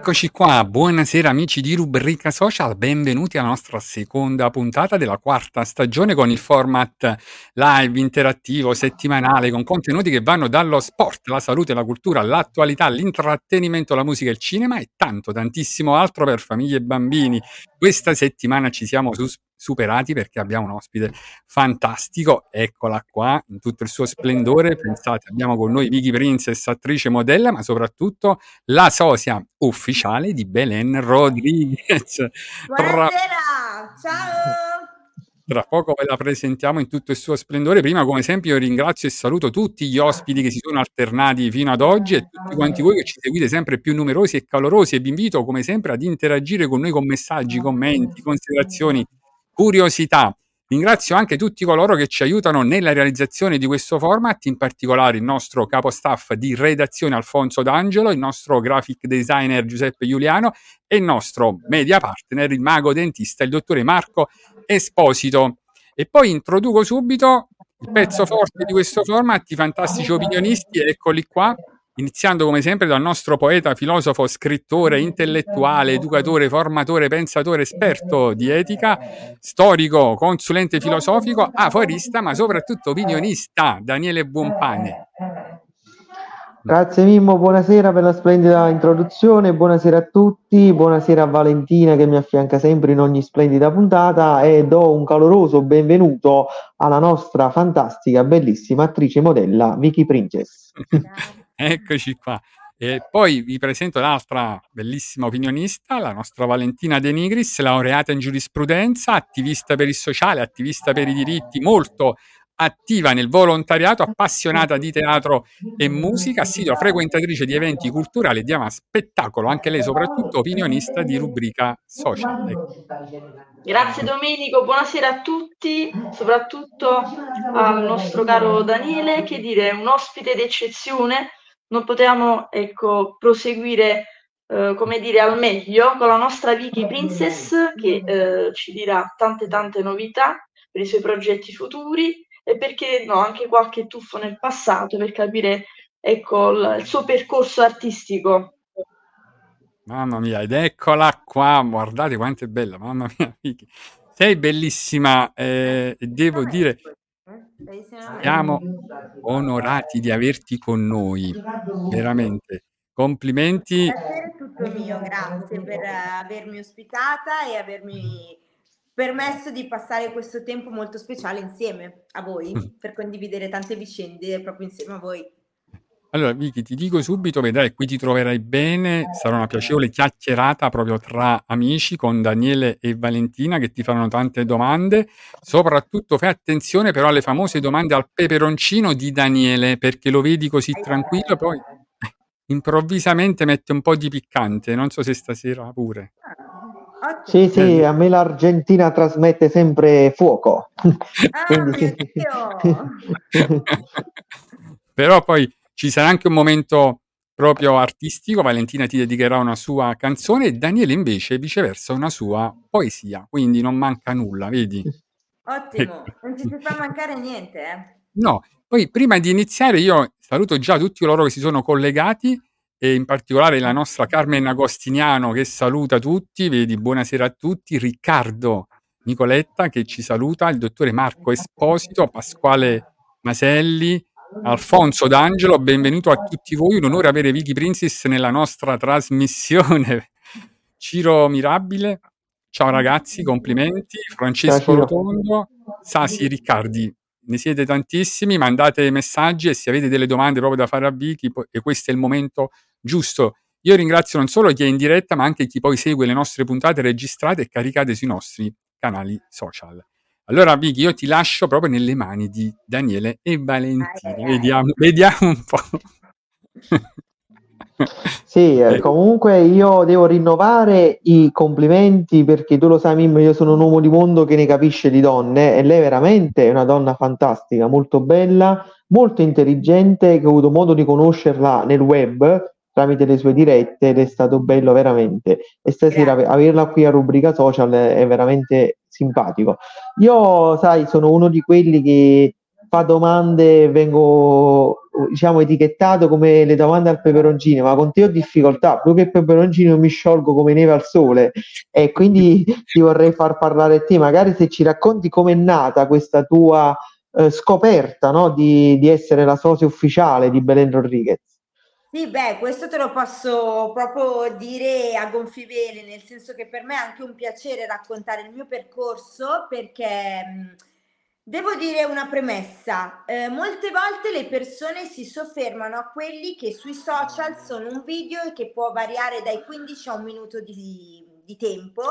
Eccoci qua, buonasera amici di Rubrica Social, benvenuti alla nostra seconda puntata della quarta stagione con il format live, interattivo, settimanale, con contenuti che vanno dallo sport, la salute, la cultura, l'attualità, l'intrattenimento, la musica, il cinema e tanto, tantissimo altro per famiglie e bambini. Questa settimana ci siamo sus- superati perché abbiamo un ospite fantastico, eccola qua in tutto il suo splendore, pensate abbiamo con noi Vicky Princess, attrice modella, ma soprattutto la sosia ufficiale di Belen Rodriguez. Tra, Buonasera, ciao! tra poco ve la presentiamo in tutto il suo splendore. Prima, come sempre, io ringrazio e saluto tutti gli ospiti che si sono alternati fino ad oggi e tutti quanti voi che ci seguite sempre più numerosi e calorosi e vi invito, come sempre, ad interagire con noi con messaggi, commenti, considerazioni, curiosità. Ringrazio anche tutti coloro che ci aiutano nella realizzazione di questo format, in particolare il nostro capo staff di redazione Alfonso D'Angelo, il nostro graphic designer Giuseppe Giuliano e il nostro media partner, il mago dentista, il dottore Marco Esposito. E poi introduco subito il pezzo forte di questo format, i fantastici opinionisti, eccoli qua, iniziando come sempre dal nostro poeta, filosofo, scrittore, intellettuale, educatore, formatore, pensatore, esperto di etica, storico, consulente filosofico, aforista, ma soprattutto opinionista, Daniele Buonpane. Grazie Mimmo, buonasera per la splendida introduzione, buonasera a tutti, buonasera a Valentina che mi affianca sempre in ogni splendida puntata. E do un caloroso benvenuto alla nostra fantastica, bellissima attrice modella Vicky Princess. Eccoci qua. E poi vi presento l'altra bellissima opinionista, la nostra Valentina De Nigris, laureata in giurisprudenza, attivista per il sociale, attivista per i diritti, molto attiva nel volontariato, appassionata di teatro e musica, assidua frequentatrice di eventi culturali e di spettacolo, anche lei soprattutto opinionista di rubrica social. Ecco. Grazie Domenico, buonasera a tutti, soprattutto al nostro caro Daniele, che dire, un ospite d'eccezione, non potevamo ecco, proseguire eh, come dire al meglio con la nostra Vicky Princess che eh, ci dirà tante tante novità per i suoi progetti futuri e perché no, anche qualche tuffo nel passato per capire ecco il, il suo percorso artistico. Mamma mia, ed eccola qua, guardate quanto è bella, mamma mia, Vicky. Sei bellissima, eh, devo dire, siamo onorati di averti con noi, veramente. Complimenti. Il piacere è tutto mio, grazie per eh, avermi ospitata e avermi permesso di passare questo tempo molto speciale insieme a voi, per condividere tante vicende proprio insieme a voi. Allora, Vicky, ti dico subito, vedrai, qui ti troverai bene, sarà una piacevole chiacchierata proprio tra amici con Daniele e Valentina che ti faranno tante domande. Soprattutto fai attenzione però alle famose domande al peperoncino di Daniele, perché lo vedi così tranquillo, poi eh, improvvisamente mette un po' di piccante, non so se stasera pure. Sì, sì, a me l'Argentina trasmette sempre fuoco. Ah, Quindi sì. Però poi ci sarà anche un momento proprio artistico, Valentina ti dedicherà una sua canzone e Daniele invece viceversa una sua poesia, quindi non manca nulla, vedi? Ottimo, non ci si fa mancare niente, eh. No, poi prima di iniziare io saluto già tutti coloro che si sono collegati e in particolare la nostra Carmen Agostiniano che saluta tutti, vedi, buonasera a tutti, Riccardo Nicoletta che ci saluta, il dottore Marco Esposito, Pasquale Maselli, Alfonso D'Angelo, benvenuto a tutti voi, un onore avere Vicky Princess nella nostra trasmissione. Ciro Mirabile, ciao ragazzi, complimenti. Francesco. Rotondo, Sasi Riccardi, ne siete tantissimi, mandate messaggi e se avete delle domande proprio da fare a Vicky, e questo è il momento giusto. Io ringrazio non solo chi è in diretta, ma anche chi poi segue le nostre puntate registrate e caricate sui nostri canali social. Allora, Vicky, io ti lascio proprio nelle mani di Daniele e Valentina. Vediamo, vediamo un po'. Sì, eh, Eh, comunque io devo rinnovare i complimenti perché tu lo sai, Mimmo, io sono un uomo di mondo che ne capisce di donne e lei veramente è una donna fantastica, molto bella, molto intelligente, che ho avuto modo di conoscerla nel web tramite le sue dirette ed è stato bello veramente. E stasera ave- averla qui a rubrica social è veramente simpatico. Io, sai, sono uno di quelli che fa domande, vengo diciamo etichettato come le domande al peperoncino, ma con te ho difficoltà, più che peperoncino mi sciolgo come neve al sole e quindi ti vorrei far parlare a te, magari se ci racconti com'è nata questa tua eh, scoperta, no, di, di essere la socia ufficiale di Belen Rodriguez. Sì, beh, questo te lo posso proprio dire a gonfie vele, nel senso che per me è anche un piacere raccontare il mio percorso perché mh, devo dire una premessa. Eh, molte volte le persone si soffermano a quelli che sui social sono un video che può variare dai 15 a un minuto di, di tempo,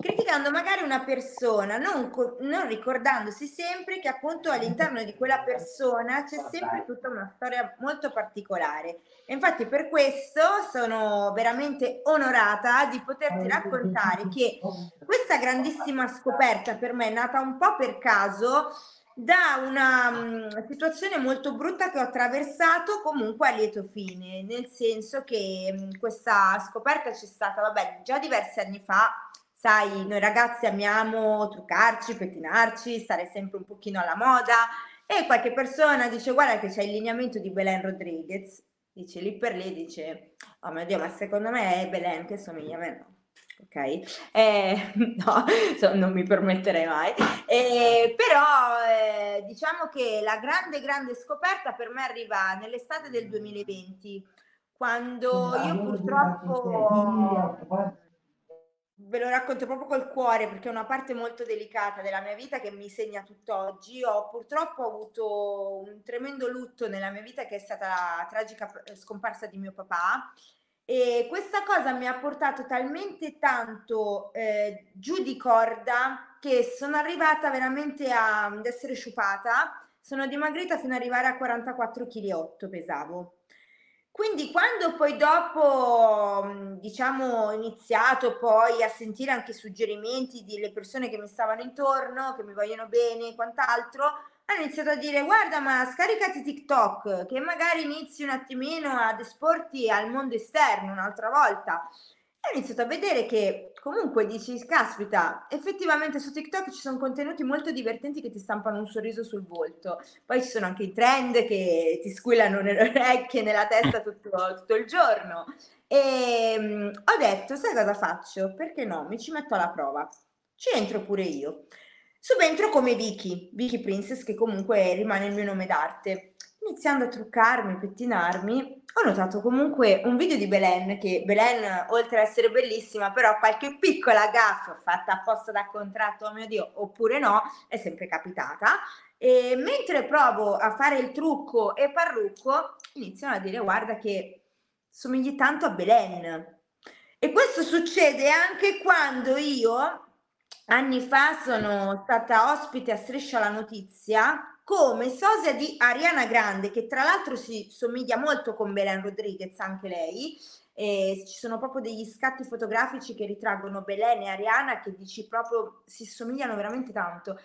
criticando magari una persona, non, non ricordandosi sempre che appunto all'interno di quella persona c'è sempre tutta una storia molto particolare. E infatti per questo sono veramente onorata di poterti raccontare che questa grandissima scoperta per me è nata un po' per caso da una mm, situazione molto brutta che ho attraversato comunque a lieto fine, nel senso che mm, questa scoperta c'è stata, vabbè, già diversi anni fa. Sai, noi ragazzi amiamo truccarci, pettinarci, stare sempre un pochino alla moda e qualche persona dice guarda che c'è il lineamento di Belen Rodriguez, dice lì per lì, dice oh mio Dio, ma secondo me è Belen che somiglia a me, no? Ok, Eh, no, so- non mi permetterei mai. Eh, però eh, diciamo che la grande, grande scoperta per me arriva nell'estate del 2020, quando io purtroppo ve lo racconto proprio col cuore perché è una parte molto delicata della mia vita che mi segna tutt'oggi. Ho purtroppo avuto un tremendo lutto nella mia vita che è stata la tragica eh, scomparsa di mio papà. E questa cosa mi ha portato talmente tanto eh, giù di corda che sono arrivata veramente a- ad essere sciupata. Sono dimagrita fino ad arrivare a 44,8 kg pesavo. Quindi quando poi dopo, mh, diciamo, ho iniziato poi a sentire anche suggerimenti delle persone che mi stavano intorno, che mi vogliono bene e quant'altro, hanno iniziato a dire guarda ma scaricati TikTok, che magari inizi un attimino ad esporti al mondo esterno un'altra volta. Ho iniziato a vedere che comunque dici, caspita, effettivamente su TikTok ci sono contenuti molto divertenti che ti stampano un sorriso sul volto. Poi ci sono anche i trend che ti squillano nelle orecchie, nella testa tutto, tutto il giorno. E mm, ho detto, sai cosa faccio? Perché no? Mi ci metto alla prova. Ci entro pure io. Subentro come Vicky, Vicky Princess, che comunque rimane il mio nome d'arte. Iniziando a truccarmi, pettinarmi, ho notato comunque un video di Belen, che Belen, oltre ad essere bellissima, però qualche piccola gaffa fatta apposta da contratto, oh mio Dio, oppure no, è sempre capitata. E mentre provo a fare il trucco e parrucco, iniziano a dire guarda che somigli tanto a Belen. E questo succede anche quando io, anni fa, sono stata ospite a Striscia la Notizia come sosia di Ariana Grande, che tra l'altro si somiglia molto con Belen Rodriguez, anche lei. E ci sono proprio degli scatti fotografici che ritraggono Belen e Ariana che dici proprio si somigliano veramente tanto.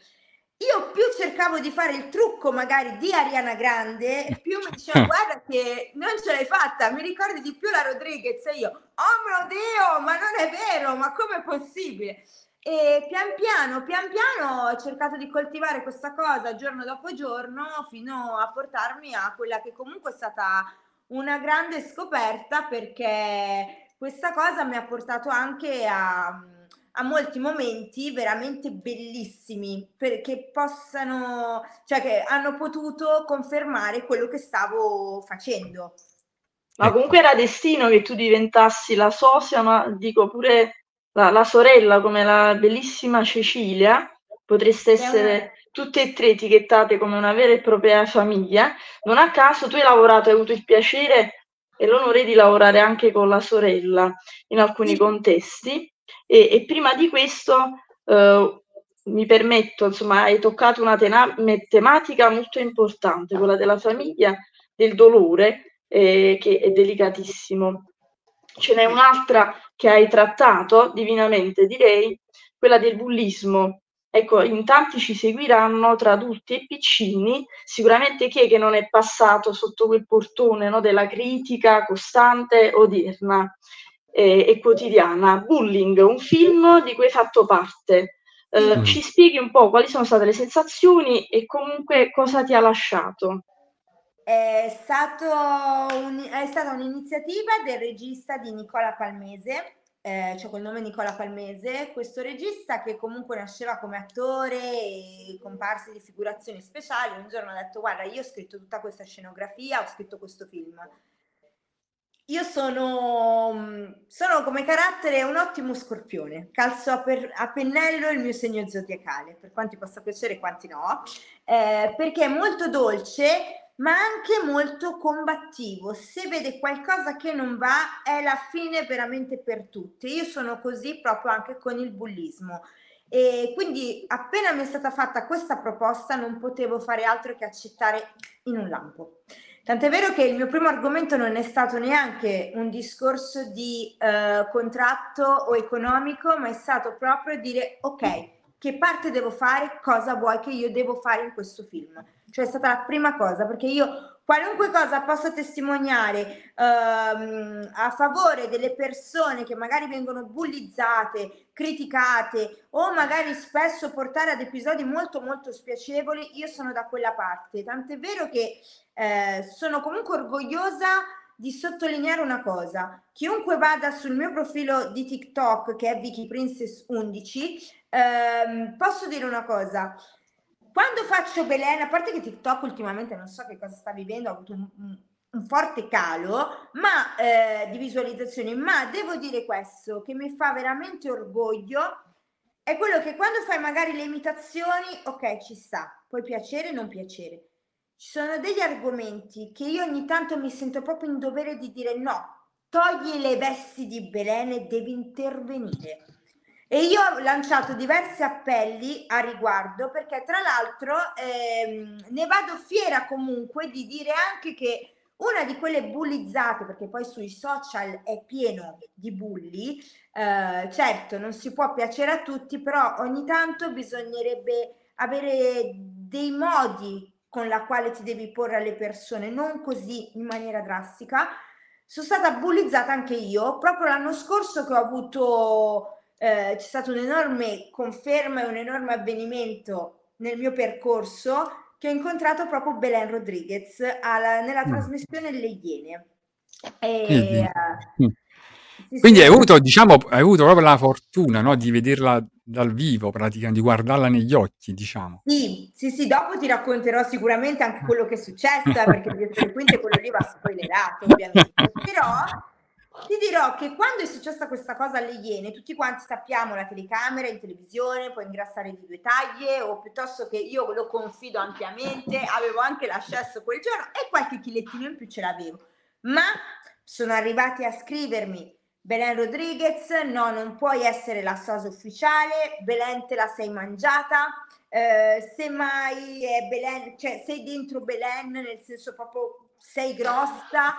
Io più cercavo di fare il trucco magari di Ariana Grande, più mi diceva guarda che non ce l'hai fatta, mi ricordi di più la Rodriguez e io, oh mio Dio, ma non è vero, ma com'è possibile? E pian piano, pian piano ho cercato di coltivare questa cosa giorno dopo giorno fino a portarmi a quella che comunque è stata una grande scoperta perché questa cosa mi ha portato anche a, a molti momenti veramente bellissimi perché possano, cioè che hanno potuto confermare quello che stavo facendo. Ma comunque era destino che tu diventassi la sosia, ma dico pure la, la sorella come la bellissima Cecilia, potreste essere tutte e tre etichettate come una vera e propria famiglia. Non a caso tu hai lavorato, hai avuto il piacere e l'onore di lavorare anche con la sorella in alcuni contesti e, e prima di questo eh, mi permetto, insomma, hai toccato una tena- tematica molto importante, quella della famiglia, del dolore, eh, che è delicatissimo. Ce n'è un'altra che hai trattato divinamente, direi, quella del bullismo. Ecco, in tanti ci seguiranno tra adulti e piccini, sicuramente chi è che non è passato sotto quel portone no, della critica costante, odierna eh, e quotidiana. Bullying, un film di cui hai fatto parte. Eh, Mm. Ci spieghi un po' quali sono state le sensazioni e comunque cosa ti ha lasciato? È, un- è stata un'iniziativa del regista di Nicola Palmese, eh, cioè col nome Nicola Palmese, questo regista che comunque nasceva come attore e comparse di figurazioni speciali, un giorno ha detto guarda io ho scritto tutta questa scenografia, ho scritto questo film. Io sono, mm, sono come carattere un ottimo scorpione, calzo a, per- a pennello il mio segno zodiacale, per quanti possa piacere e quanti no, eh, perché è molto dolce, ma anche molto combattivo. Se vede qualcosa che non va, è la fine veramente per tutti. Io sono così proprio anche con il bullismo. E quindi appena mi è stata fatta questa proposta non potevo fare altro che accettare in un lampo. Tant'è vero che il mio primo argomento non è stato neanche un discorso di eh, contratto o economico, ma è stato proprio dire ok, che parte devo fare, cosa vuoi che io devo fare in questo film. Cioè è stata la prima cosa, perché io qualunque cosa posso testimoniare ehm, a favore delle persone che magari vengono bullizzate, criticate o magari spesso portare ad episodi molto molto spiacevoli, io sono da quella parte. Tant'è vero che eh, sono comunque orgogliosa di sottolineare una cosa. Chiunque vada sul mio profilo di TikTok, che è Vicky Princess 11, ehm, posso dire una cosa. Quando faccio Belen, a parte che TikTok ultimamente non so che cosa sta vivendo, ha avuto un, un- forte calo ma, eh, di visualizzazioni, ma devo dire questo, che mi fa veramente orgoglio, è quello che quando fai magari le imitazioni, ok, ci sta, puoi piacere o non piacere. Ci sono degli argomenti che io ogni tanto mi sento proprio in dovere di dire no, togli le vesti di Belen e devi intervenire. E io ho lanciato diversi appelli a riguardo perché tra l'altro ehm, ne vado fiera comunque di dire anche che una di quelle bullizzate, perché poi sui social è pieno di bulli, eh, certo non si può piacere a tutti, però ogni tanto bisognerebbe avere dei modi con la quale ti devi porre alle persone, non così in maniera drastica. Sono stata bullizzata anche io, proprio l'anno scorso che ho avuto eh, c'è stata un'enorme conferma e un enorme avvenimento nel mio percorso che ho incontrato proprio Belen Rodriguez alla- nella Mm. trasmissione Le Iene. E, eh, Mm. sì, Quindi sì, hai avuto, diciamo, hai avuto proprio la fortuna, no, di vederla dal vivo, praticamente, di guardarla negli occhi, diciamo. Sì, sì, sì, dopo ti racconterò sicuramente anche quello che è successo, perché dietro le quinte quello lì va spoilerato, ovviamente. Però ti dirò che quando è successa questa cosa alle Iene, tutti quanti sappiamo la telecamera in televisione può ingrassare di due taglie o piuttosto che io lo confido ampiamente, avevo anche l'accesso quel giorno e qualche chilettino in più ce l'avevo. Ma sono arrivati a scrivermi Belen Rodriguez, no, non puoi essere la sosa ufficiale, Belen te la sei mangiata, eh, semmai è Belen, cioè sei dentro Belen, nel senso proprio sei grossa.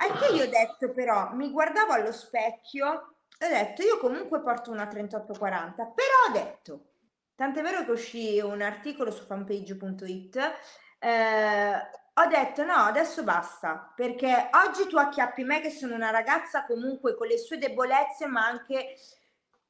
Anche io ho detto però, mi guardavo allo specchio e ho detto, io comunque porto una 3840, però ho detto, tant'è vero che uscì un articolo su fanpage.it, eh, ho detto no, adesso basta, perché oggi tu acchiappi me che sono una ragazza comunque con le sue debolezze, ma anche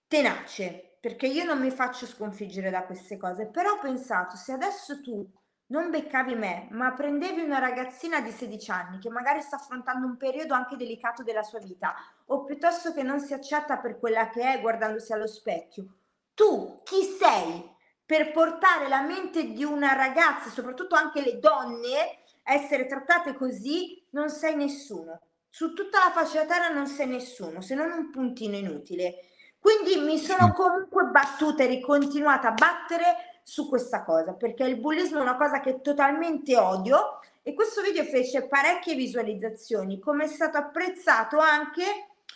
tenace, perché io non mi faccio sconfiggere da queste cose, però ho pensato, se adesso tu non beccavi me, ma prendevi una ragazzina di 16 anni che magari sta affrontando un periodo anche delicato della sua vita, o piuttosto che non si accetta per quella che è guardandosi allo specchio, tu chi sei per portare la mente di una ragazza, soprattutto anche le donne, a essere trattate così, non sei nessuno. Su tutta la faccia della terra non sei nessuno, se non un puntino inutile. Quindi mi sono comunque battuta e ricontinuata a battere su questa cosa, perché il bullismo è una cosa che totalmente odio e questo video fece parecchie visualizzazioni, come è stato apprezzato anche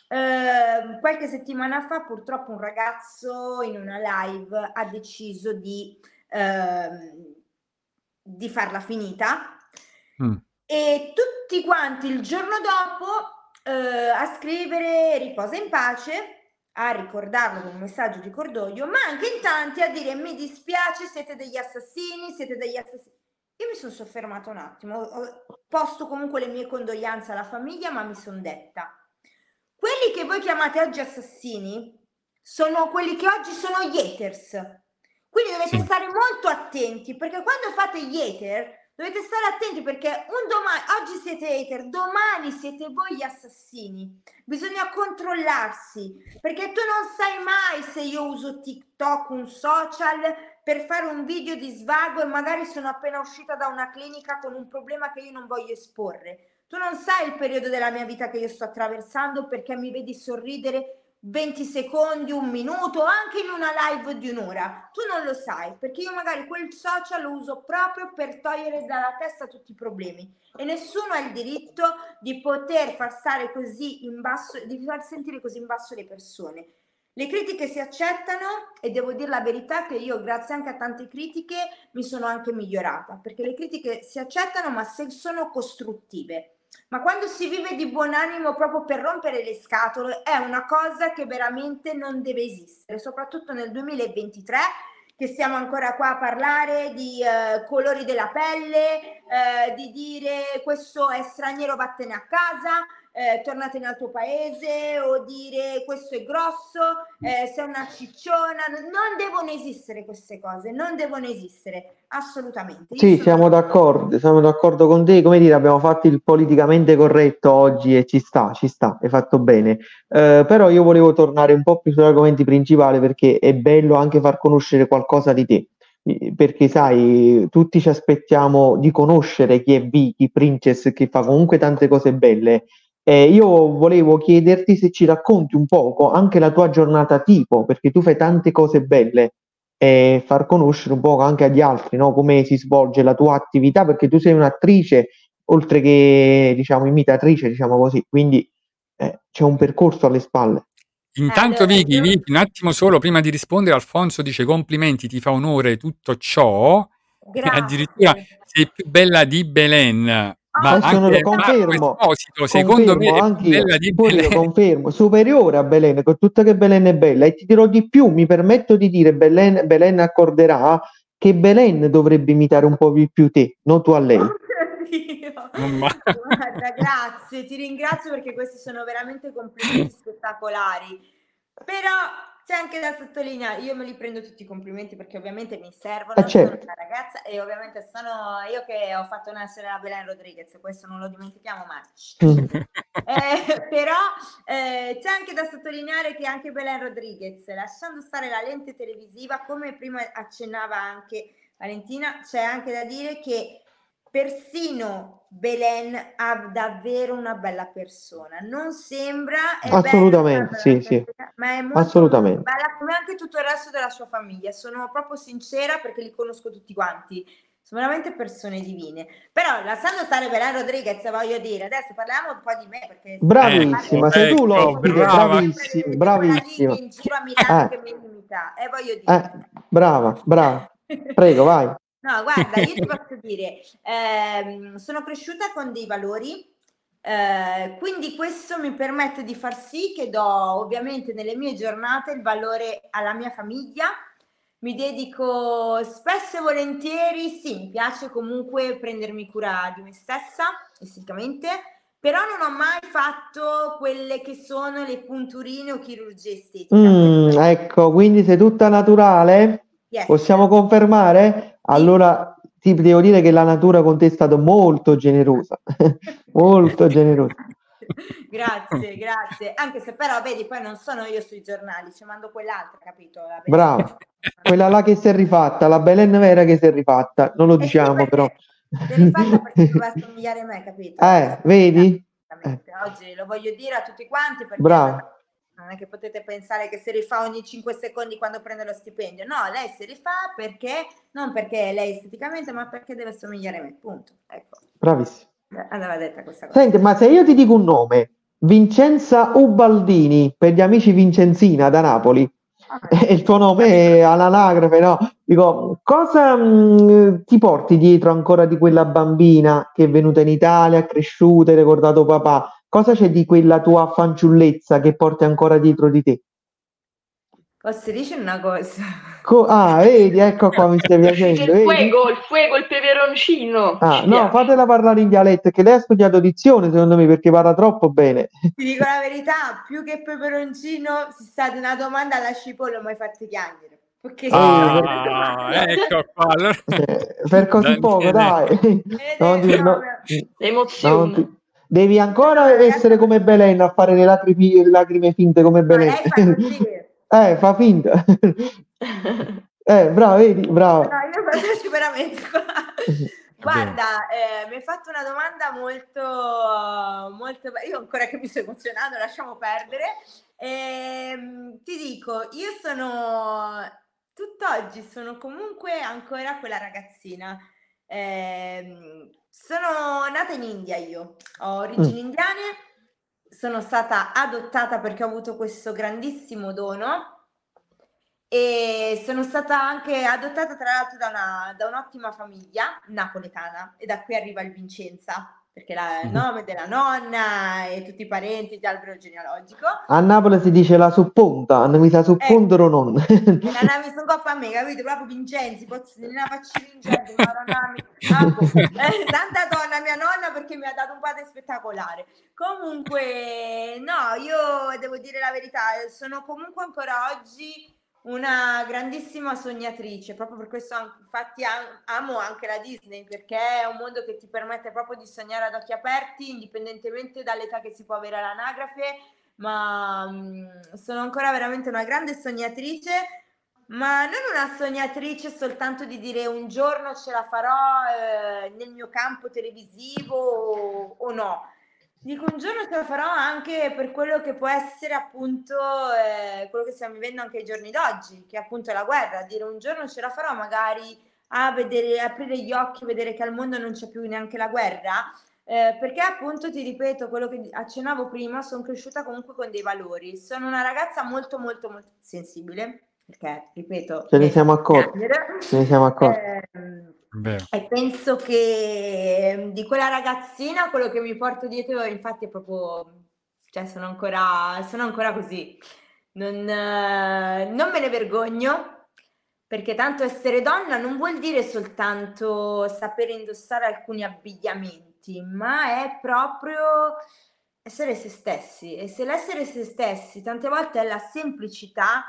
eh, qualche settimana fa, purtroppo un ragazzo in una live ha deciso di, ehm, di farla finita Mm. e tutti quanti il giorno dopo eh, a scrivere riposa in pace, a ricordarlo con un messaggio di cordoglio, ma anche in tanti a dire mi dispiace, siete degli assassini, siete degli assassini. Io mi sono soffermata un attimo, ho posto comunque le mie condoglianze alla famiglia, ma mi sono detta, quelli che voi chiamate oggi assassini sono quelli che oggi sono gli haters. Quindi dovete Sì. stare molto attenti perché quando fate gli hater dovete stare attenti perché un domani, oggi siete hater, domani siete voi gli assassini. Bisogna controllarsi perché tu non sai mai se io uso TikTok, un social per fare un video di svago e magari sono appena uscita da una clinica con un problema che io non voglio esporre. Tu non sai il periodo della mia vita che io sto attraversando perché mi vedi sorridere 20 secondi, un minuto, anche in una live di un'ora. Tu non lo sai, perché io magari quel social lo uso proprio per togliere dalla testa tutti i problemi e nessuno ha il diritto di poter far stare così in basso, di far sentire così in basso le persone. Le critiche si accettano e devo dire la verità che io, grazie anche a tante critiche, mi sono anche migliorata, perché le critiche si accettano ma se sono costruttive. Ma quando si vive di buon animo proprio per rompere le scatole è una cosa che veramente non deve esistere, soprattutto nel 2023 che siamo ancora qua a parlare di eh, colori della pelle, eh, di dire questo è straniero, vattene a casa, eh, tornate nel tuo paese o dire questo è grosso, eh, sei una cicciona. Non devono esistere queste cose, non devono esistere assolutamente. Sì, sono siamo d'accordo, siamo d'accordo con te. Come dire, abbiamo fatto il politicamente corretto oggi e ci sta, ci sta, hai fatto bene. Eh, però io volevo tornare un po' più sugli argomenti principali perché è bello anche far conoscere qualcosa di te. Perché sai, tutti ci aspettiamo di conoscere chi è Vicky, Princess, che fa comunque tante cose belle. Eh, io volevo chiederti se ci racconti un poco anche la tua giornata tipo, perché tu fai tante cose belle e far conoscere un po' anche agli altri, no? Come si svolge la tua attività, perché tu sei un'attrice, oltre che, diciamo, imitatrice, diciamo così, quindi eh, c'è un percorso alle spalle. Intanto Allora, Vicky, Vicky, un attimo solo prima di rispondere, Alfonso dice complimenti, ti fa onore tutto ciò. E addirittura Grazie. sei più bella di Belen. Ma Adesso non lo anche confermo, Esposito, secondo me confermo anch'io, bella di Belen. confermo, superiore a Belen, con tutto che Belen è bella, e ti dirò di più, mi permetto di dire, Belen, Belen accorderà che Belen dovrebbe imitare un po' di più te, non tu a lei. Ma- Guarda, grazie, ti ringrazio perché questi sono veramente complimenti spettacolari. Però c'è anche da sottolineare, io me li prendo tutti i complimenti perché ovviamente mi servono, Ah, certo. sono una ragazza e ovviamente sono io che ho fatto nascere la Belen Rodriguez, questo non lo dimentichiamo mai. Eh, però eh, c'è anche da sottolineare che anche Belen Rodriguez, lasciando stare la lente televisiva, come prima accennava anche Valentina, c'è anche da dire che persino Belen ha davvero una bella persona. Non sembra, è Assolutamente, bella, sì, bella sì. persona, ma è molto, Assolutamente. molto bella come anche tutto il resto della sua famiglia. Sono proprio sincera perché li conosco tutti quanti. Sono veramente persone divine. Però lasciando stare Belen Rodriguez, voglio dire, adesso parliamo un po' di me perché Bravissima, Ecco, sei tu ecco, l'ospite, brava. bravissima, bravissima. in giro a Milano Eh. che mi imita. E voglio dire. Eh, brava, brava. Prego, vai. No, guarda, io ti posso dire, ehm, sono cresciuta con dei valori, eh, quindi questo mi permette di far sì che do ovviamente nelle mie giornate il valore alla mia famiglia. Mi dedico spesso e volentieri, sì, mi piace comunque prendermi cura di me stessa esteticamente, però non ho mai fatto quelle che sono le punturine o chirurgie estetiche. Mm, ecco, quindi sei tutta naturale? Yes. Possiamo confermare? Allora ti devo dire che la natura con te è stata molto generosa, molto generosa. Grazie, grazie. Anche se però, vedi, poi non sono io sui giornali, ci mando quell'altra, capito? Brava. Quella là che si è rifatta, la Belen vera che si è rifatta, non lo Eh diciamo perché però. L'hai rifatta perché doveva assomigliare a me, capito? Eh, vedi? Esattamente. Oggi lo voglio dire a tutti quanti perché Brava. Non è che potete pensare che si rifà ogni 5 secondi quando prende lo stipendio. No, lei si rifà perché, non perché lei esteticamente, ma perché deve assomigliare a me, punto. Ecco, Bravissima. andava detta questa cosa. Senti, ma se io ti dico un nome, Vincenza Ubaldini, per gli amici Vincenzina da Napoli, e il tuo nome è all'anagrafe, no? Dico, cosa mh, ti porti dietro ancora di quella bambina che è venuta in Italia, cresciuta, hai ricordato papà? Cosa c'è di quella tua fanciullezza che porti ancora dietro di te? Posso dire una cosa? Co- ah, vedi, ecco qua mi stai piacendo, Il vedi? fuego, il fuego, il peperoncino. Ah, no, fatela parlare in dialetto, che lei ha studiato dizione, secondo me, perché parla troppo bene. Ti dico la verità, più che peperoncino, se state una domanda alla cipolla mai fate chiangere. Perché Ah, ecco qua. Allora... Eh, per così poco, dai. Non ti- no- L'emozione. non ti- Devi ancora essere come Belen a fare le lacrime, lacrime finte come Ma Belen. fa. Eh, fa finta. Eh, bravo, vedi, bravo. No, io faccio veramente qua. Guarda, eh, mi hai fatto una domanda molto, molto Io ancora che mi sto emozionando, lasciamo perdere. Ehm, ti dico, io sono tutt'oggi sono comunque ancora quella ragazzina. Ehm, sono nata in India io, ho origini indiane, sono stata adottata perché ho avuto questo grandissimo dono e sono stata anche adottata tra l'altro da, una- da un'ottima famiglia napoletana e da qui arriva il Vincenza perché la- il nome della nonna e tutti i parenti di albero genealogico. A Napoli si dice la supponta, hanno mi sa suppondere o non. La nami sono coppa a me, capito? Proprio Vincenzi, pozzi di una faccia Vincenzi. Eh, Santa donna, mia nonna, perché mi ha dato un padre spettacolare. Comunque, no, io devo dire la verità, sono comunque ancora oggi una grandissima sognatrice, proprio per questo infatti am- amo anche la Disney, perché è un mondo che ti permette proprio di sognare ad occhi aperti, indipendentemente dall'età che si può avere all'anagrafe, ma mm, sono ancora veramente una grande sognatrice, ma non una sognatrice soltanto di dire un giorno ce la farò eh, nel mio campo televisivo o, o no. Dico un giorno ce la farò anche per quello che può essere appunto eh, quello che stiamo vivendo anche ai giorni d'oggi, che appunto è la guerra. Dire un giorno ce la farò magari a vedere, aprire gli occhi, vedere che al mondo non c'è più neanche la guerra. Eh, perché appunto ti ripeto quello che accennavo prima, sono cresciuta comunque con dei valori. Sono una ragazza molto molto molto sensibile, perché ripeto, Ce ne siamo accorti. piangere. Ce ne siamo accorti. Ehm, Vero. e penso che ehm, di quella ragazzina quello che mi porto dietro, infatti, è proprio, cioè sono ancora, sono ancora così. Non, eh, non me ne vergogno, perché tanto essere donna non vuol dire soltanto sapere indossare alcuni abbigliamenti, ma è proprio essere se stessi. E se l'essere se stessi tante volte è la semplicità,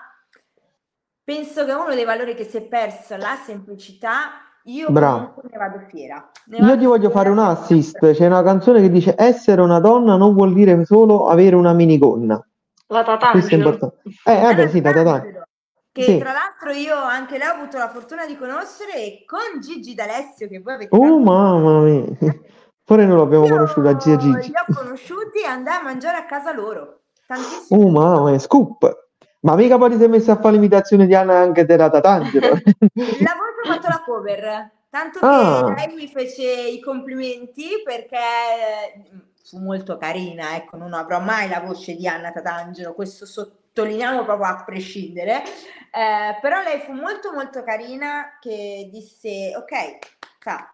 penso che uno dei valori che si è perso, la semplicità, io Bravo. comunque ne vado fiera. Ne Io vado ti voglio fare un assist, c'è una canzone che dice essere una donna non vuol dire solo avere una minigonna. La Questo è tatangelo. importante. Eh, vabbè, sì, da tatà. che Sì. tra l'altro io anche lei ho avuto la fortuna di conoscere con Gigi D'Alessio che voi avete Oh mamma mia. Pure noi l'abbiamo io conosciuta zia Gigi. li ho conosciuti e andai a mangiare a casa loro tantissimo Oh mamma mia, scoop. Ma mica poi ti sei messa a fare l'imitazione di Anna anche te Tatangelo. Il lavoro ho fatto la cover, tanto che Ah. lei mi fece i complimenti perché eh, fu molto carina, ecco, non avrò mai la voce di Anna Tatangelo, questo sottolineiamo proprio a prescindere, eh, però lei fu molto molto carina che disse, ok, fa,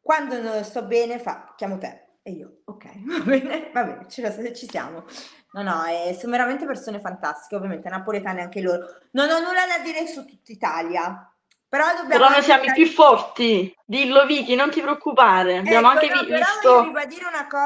quando non sto bene fa, chiamo te. E io, ok, va bene, va bene, la- ci siamo. No, no, eh, sono veramente persone fantastiche, ovviamente napoletane anche loro. Non ho nulla da dire su tutta Italia, però Però noi siamo i più forti. Dillo Vicky, non ti preoccupare. Abbiamo Ecco, anche no, vi- visto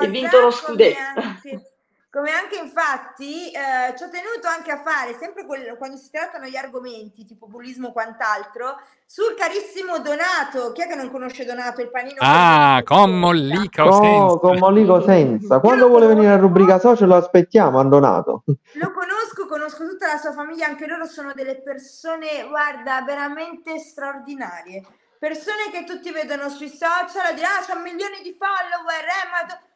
e vinto lo scudetto. anche, come anche infatti eh, ci ho tenuto anche a fare, sempre quel- quando si trattano gli argomenti, tipo bullismo o quant'altro, sul carissimo Donato. Chi è che non conosce Donato, il panino? Ah, Mollica No, Osenza. con Mollico senza. Quando vuole venire a rubrica social lo aspettiamo, Andonato. Lo conosco, conosco tutta la sua famiglia, anche loro sono delle persone, guarda, veramente straordinarie. Persone che tutti vedono sui social e dicono, ah, c'ha milioni di follower, eh, ma...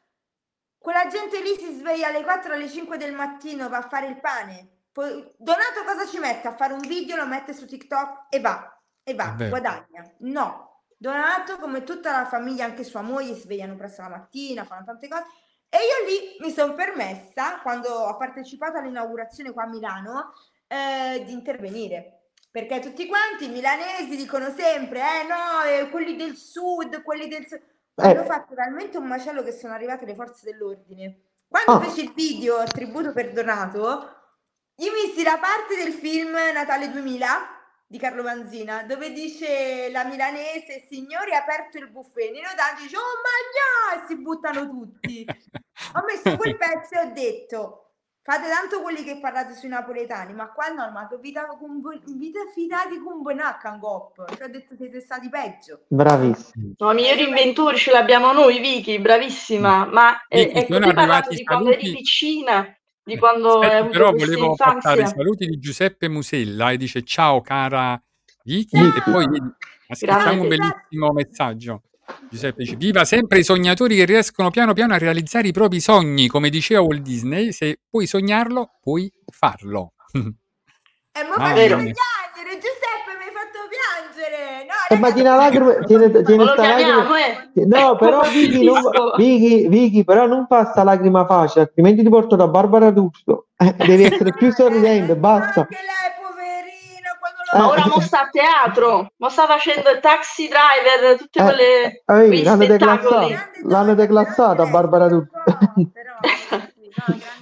do-" Quella gente lì si sveglia alle 4, alle 5 del mattino, va a fare il pane. Poi, Donato cosa ci mette? A fare un video, lo mette su TikTok e va, e va, vero. guadagna. No, Donato, come tutta la famiglia, anche sua moglie, si svegliano presto la mattina, fanno tante cose. E io lì mi sono permessa, quando ho partecipato all'inaugurazione qua a Milano, eh, di intervenire. Perché tutti quanti i milanesi dicono sempre, eh no, eh, quelli del sud, quelli del sud. Hanno Eh, fatto talmente un macello che sono arrivate le forze dell'ordine. Quando Ah. feci il video tributo perdonato, io misi la parte del film Natale 2000 di Carlo Manzina, dove dice la milanese, signori, ha aperto il buffet, Nino Danti dice, oh magna, e si buttano tutti. Ho messo quel pezzo e ho detto, fate tanto quelli che parlate sui napoletani, ma qua no, ma vita, con, vita fidati con buonacca in cop. Cioè ho detto, siete stati peggio. bravissimo. No, i migliori inventori ce l'abbiamo noi, Vicky, bravissima. Ma eh, Vicky, ecco, sono hai arrivati di quando eri piccina, di Eh, quando hai aspetta, avuto però volevo portare i saluti di Giuseppe Musella e dice ciao cara Vicky e poi Grande. un bellissimo messaggio. Giuseppe dice viva sempre i sognatori che riescono piano piano a realizzare i propri sogni, come diceva Walt Disney, se puoi sognarlo, puoi farlo. E mo Mamma faccio mia. piangere, Giuseppe, mi hai fatto piangere. No, E ma tiene lacrime, tiene, tiene Ma lo sta lacrime. eh? No, però Vicky, non. Vicky, Vicky, però non fa sta lacrima facile, altrimenti ti porto da Barbara D'Urso. Eh, devi essere più sorridente, basta. Anche lei, Eh. Ma lo ora mo sta a teatro, mo sta facendo il taxi driver, tutte Eh, quelle, eh, quegli l'hanno spettacoli. declassata. L'hanno declassata Barbara D'Urso.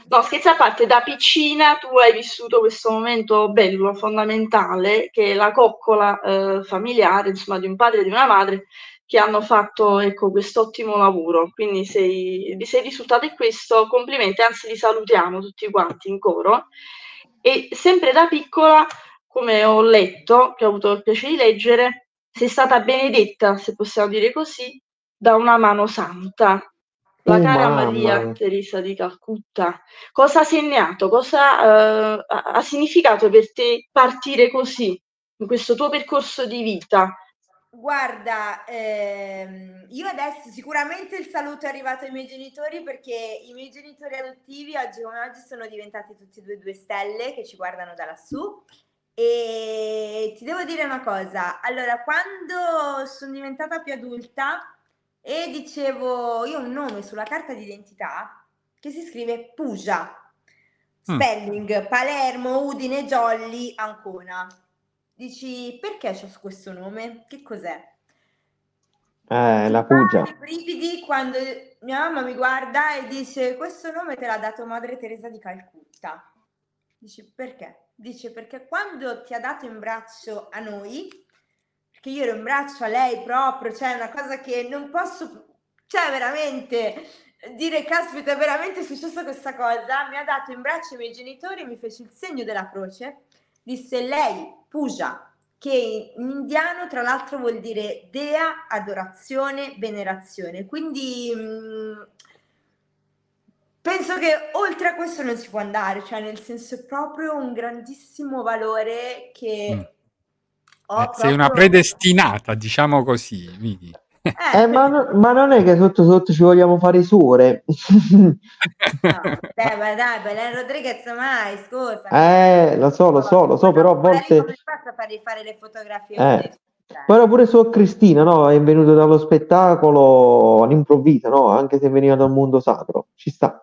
No, scherzi a parte, da piccina tu hai vissuto questo momento bello, fondamentale, che è la coccola eh, familiare, insomma, di un padre e di una madre che hanno fatto, ecco, quest'ottimo lavoro. Quindi sei, vi sei risultato in questo, complimenti, anzi li salutiamo tutti quanti in coro. E sempre da piccola, come ho letto, che ho avuto il piacere di leggere, sei stata benedetta, se possiamo dire così, da una mano santa, la Oh, cara mamma Maria. Teresa di Calcutta. Cosa ha segnato? Cosa eh, ha, ha significato per te partire così, in questo tuo percorso di vita? Guarda, ehm, io adesso sicuramente il saluto è arrivato ai miei genitori perché i miei genitori adottivi oggi come oggi sono diventati tutti e due due stelle che ci guardano da lassù e ti devo dire una cosa, allora quando sono diventata più adulta e dicevo io ho un nome sulla carta d'identità che si scrive Puja, Mm. spelling Palermo, Udine, Jolly, Ancona. Dici perché ho questo nome? Che cos'è? Eh, la Pugia. i brividi quando mia mamma mi guarda e dice questo nome te l'ha dato Madre Teresa di Calcutta. Dici perché? Dice perché quando ti ha dato in braccio a noi, perché io ero in braccio a lei proprio, cioè una cosa che non posso, cioè veramente dire caspita è veramente successa questa cosa, mi ha dato in braccio i miei genitori mi fece il segno della croce, disse lei, Puja, che in indiano tra l'altro vuol dire dea, adorazione, venerazione. Quindi mh, penso che oltre a questo non si può andare, cioè nel senso è proprio un grandissimo valore Mm. che ho Eh, sei una proprio... predestinata, diciamo così, vedi. Eh, Eh, ma, no- ma non è che sotto sotto ci vogliamo fare suore. no, dai, ma dai, Belen Rodriguez mai, scusa. Eh, lo so, lo so, lo so, però a volte... come faccio a fargli fare le fotografie Eh? Cioè, però pure su Cristina, no? È venuto dallo spettacolo all'improvviso, no? Anche se veniva dal mondo sacro. Ci sta.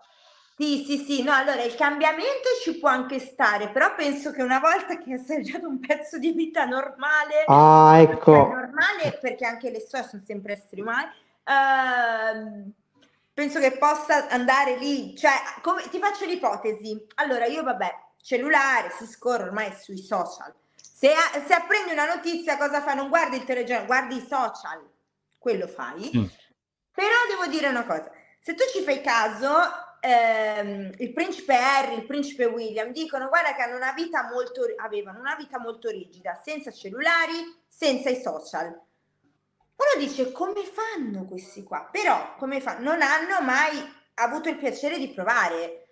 Sì, sì, sì, no, allora il cambiamento ci può anche stare, però penso che una volta che hai assaggiato un pezzo di vita normale, Ah, ecco. normale perché anche le storie sono sempre esseri umani, ehm, penso che possa andare lì, cioè, come, ti faccio l'ipotesi, allora io vabbè, cellulare, si scorre ormai sui social, se, a- se apprendi una notizia cosa fai? Non guardi il telegiornale, guardi i social, quello fai, Sì. però devo dire una cosa, se tu ci fai caso, ehm, il principe Harry, il principe William dicono guarda che hanno una vita molto, avevano una vita molto rigida, senza cellulari, senza i social. Uno dice come fanno questi qua? Però come fa? Non hanno mai avuto il piacere di provare.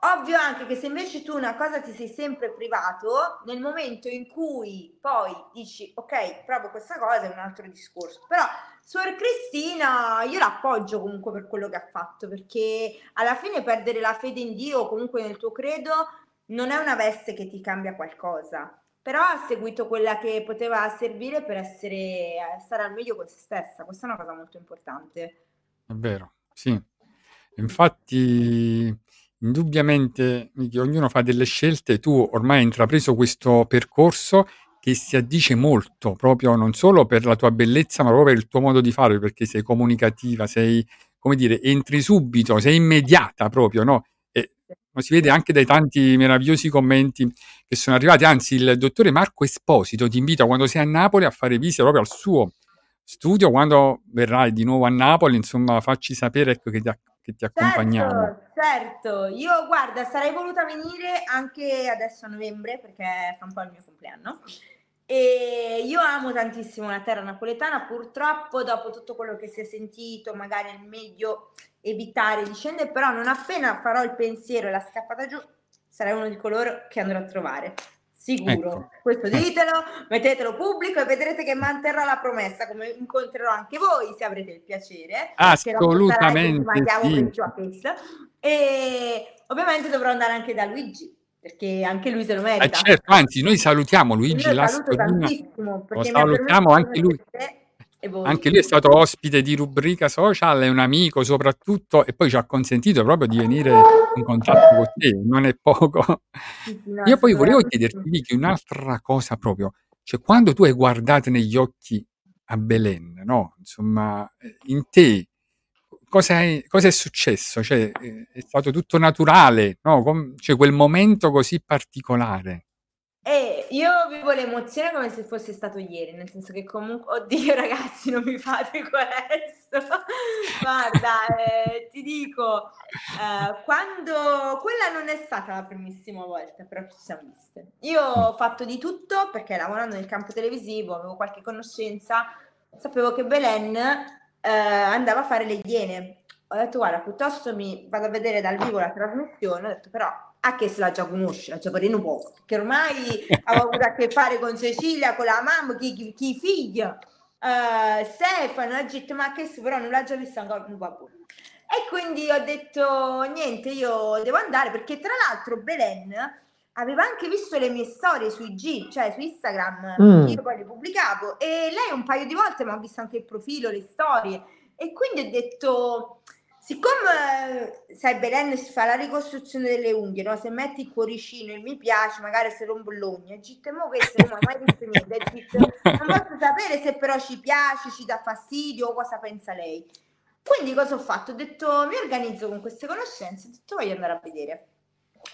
Ovvio anche che se invece tu una cosa ti sei sempre privato, nel momento in cui poi dici ok, provo questa cosa è un altro discorso. Però Suor Cristina io l'appoggio comunque per quello che ha fatto, perché alla fine perdere la fede in Dio o comunque nel tuo credo non è una veste che ti cambia qualcosa, però ha seguito quella che poteva servire per essere, stare al meglio con se stessa. Questa è una cosa molto importante. È vero, sì. Infatti, indubbiamente, Miki, ognuno fa delle scelte. Tu ormai hai intrapreso questo percorso che si addice molto, proprio non solo per la tua bellezza, ma proprio per il tuo modo di fare, perché sei comunicativa, sei, come dire, entri subito, sei immediata proprio, no? E lo si vede anche dai tanti meravigliosi commenti che sono arrivati. Anzi, il dottore Marco Esposito ti invita quando sei a Napoli a fare visita proprio al suo studio. Quando verrai di nuovo a Napoli, insomma, facci sapere ecco, che, ti, che ti accompagniamo. Certo, certo. Io guarda, sarei voluta venire anche adesso a novembre perché fa un po' il mio compleanno. E io amo tantissimo la terra napoletana, purtroppo dopo tutto quello che si è sentito, magari è meglio evitare di scendere, però non appena farò il pensiero e la scappata giù, sarai uno di coloro che andrò a trovare. Sicuro, Ecco. questo ditelo, mettetelo pubblico e vedrete che manterrò la promessa, come incontrerò anche voi se avrete il piacere Assolutamente sì. E ovviamente dovrò andare anche da Luigi, perché anche lui se lo Eh, merita. certo, anzi, noi salutiamo Io Luigi saluto Lastorina. tantissimo Lo salutiamo anche lui. te. Anche lui è stato ospite di rubrica social, è un amico soprattutto e poi ci ha consentito proprio di venire in contatto con te, non è poco. No, Io poi volevo chiederti, Vicky, un'altra cosa proprio, cioè quando tu hai guardato negli occhi a Belen, no? Insomma, eh, in te, cosa è, cosa è successo? Cioè, eh, è stato tutto naturale, no? Com- cioè quel momento così particolare. E io vivo l'emozione come se fosse stato ieri, nel senso che comunque, oddio ragazzi, non mi fate questo. Guarda, eh, ti dico, eh, quando quella non è stata la primissima volta, però ci siamo viste. Io ho fatto di tutto perché lavorando nel campo televisivo avevo qualche conoscenza, sapevo che Belen eh, andava a fare le iene. Ho detto, guarda, piuttosto mi vado a vedere dal vivo la trasmissione, ho detto, però a che se la già conosce, la già per un po', perché ormai avevo avuto a che fare con Cecilia, con la mamma, chi, chi, chi figlia, eh, Stefano, ho detto, ma che se però non l'ha già vista ancora, vabbè. E quindi ho detto, niente, io devo andare, perché tra l'altro Belen aveva anche visto le mie storie sui G, cioè su Instagram, Mm. io poi le pubblicavo, e lei un paio di volte mi ha visto anche il profilo, le storie, e quindi ho detto, siccome eh, sai Belen si fa la ricostruzione delle unghie, no? se metti il cuoricino, il mi piace, magari se rompo l'ogna, e dico, mo questo non ho mai visto niente, e dico, non posso sapere se però ci piace, ci dà fastidio o cosa pensa lei. Quindi cosa ho fatto? Ho detto mi organizzo con queste conoscenze, ho detto voglio andare a vedere.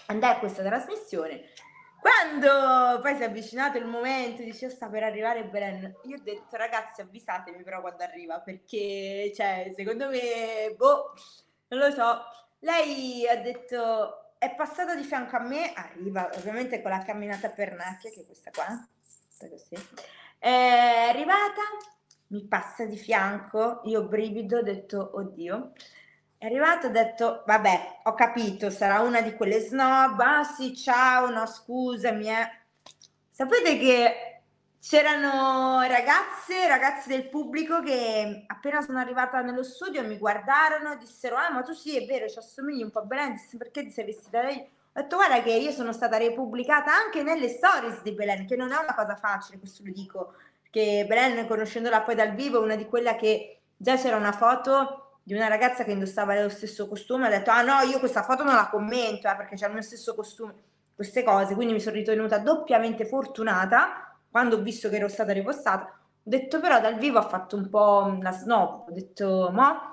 Andai a questa trasmissione. Quando poi si è avvicinato il momento, dice sta per arrivare Belen, io ho detto ragazzi avvisatemi però quando arriva perché cioè secondo me boh, non lo so. Lei ha detto è passata di fianco a me, arriva ovviamente con la camminata per pernacchia che è questa qua, così. È arrivata, mi passa di fianco, io brivido, ho detto oddio. È arrivato e ho detto, vabbè, ho capito, sarà una di quelle snob, ah sì, ciao, no, scusami, eh. Sapete che c'erano ragazze ragazzi del pubblico che appena sono arrivata nello studio mi guardarono e dissero, ah ma tu sì, è vero, ci assomigli un po' a Belen, perché ti sei vestita lei? Ho detto, guarda che io sono stata repubblicata anche nelle stories di Belen, che non è una cosa facile, questo lo dico, perché Belen, conoscendola poi dal vivo, è una di quelle che già c'era una foto di una ragazza che indossava lo stesso costume, ha detto, ah no, io questa foto non la commento, eh, perché c'è il mio stesso costume, queste cose, quindi mi sono ritenuta doppiamente fortunata quando ho visto che ero stata ripostata. Ho detto però dal vivo ha fatto un po' la snob, ho detto, ma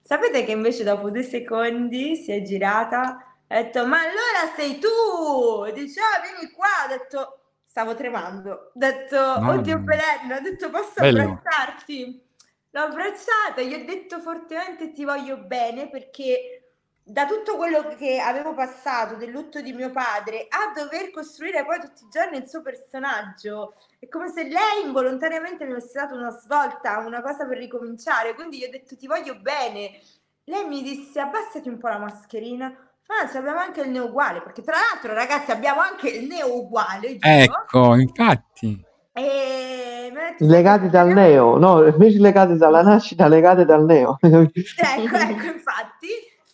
sapete che invece dopo due secondi si è girata, ha detto, ma allora sei tu? Dice, ah, vieni qua, ho detto, stavo tremando, ho detto, Mamma oddio mia. Belen, ho detto, posso Bello. abbracciarti? L'ho abbracciata, gli ho detto fortemente ti voglio bene perché da tutto quello che avevo passato del lutto di mio padre a dover costruire poi tutti i giorni il suo personaggio, è come se lei involontariamente mi avesse dato una svolta, una cosa per ricominciare, quindi gli ho detto ti voglio bene. Lei mi disse abbassati un po' la mascherina. Ah, sì, abbiamo anche il neo uguale, perché tra l'altro ragazzi abbiamo anche il neo uguale. Ecco, infatti. E che Legati dal neo, no, invece legati dalla nascita, legati dal neo. Ecco, ecco, infatti.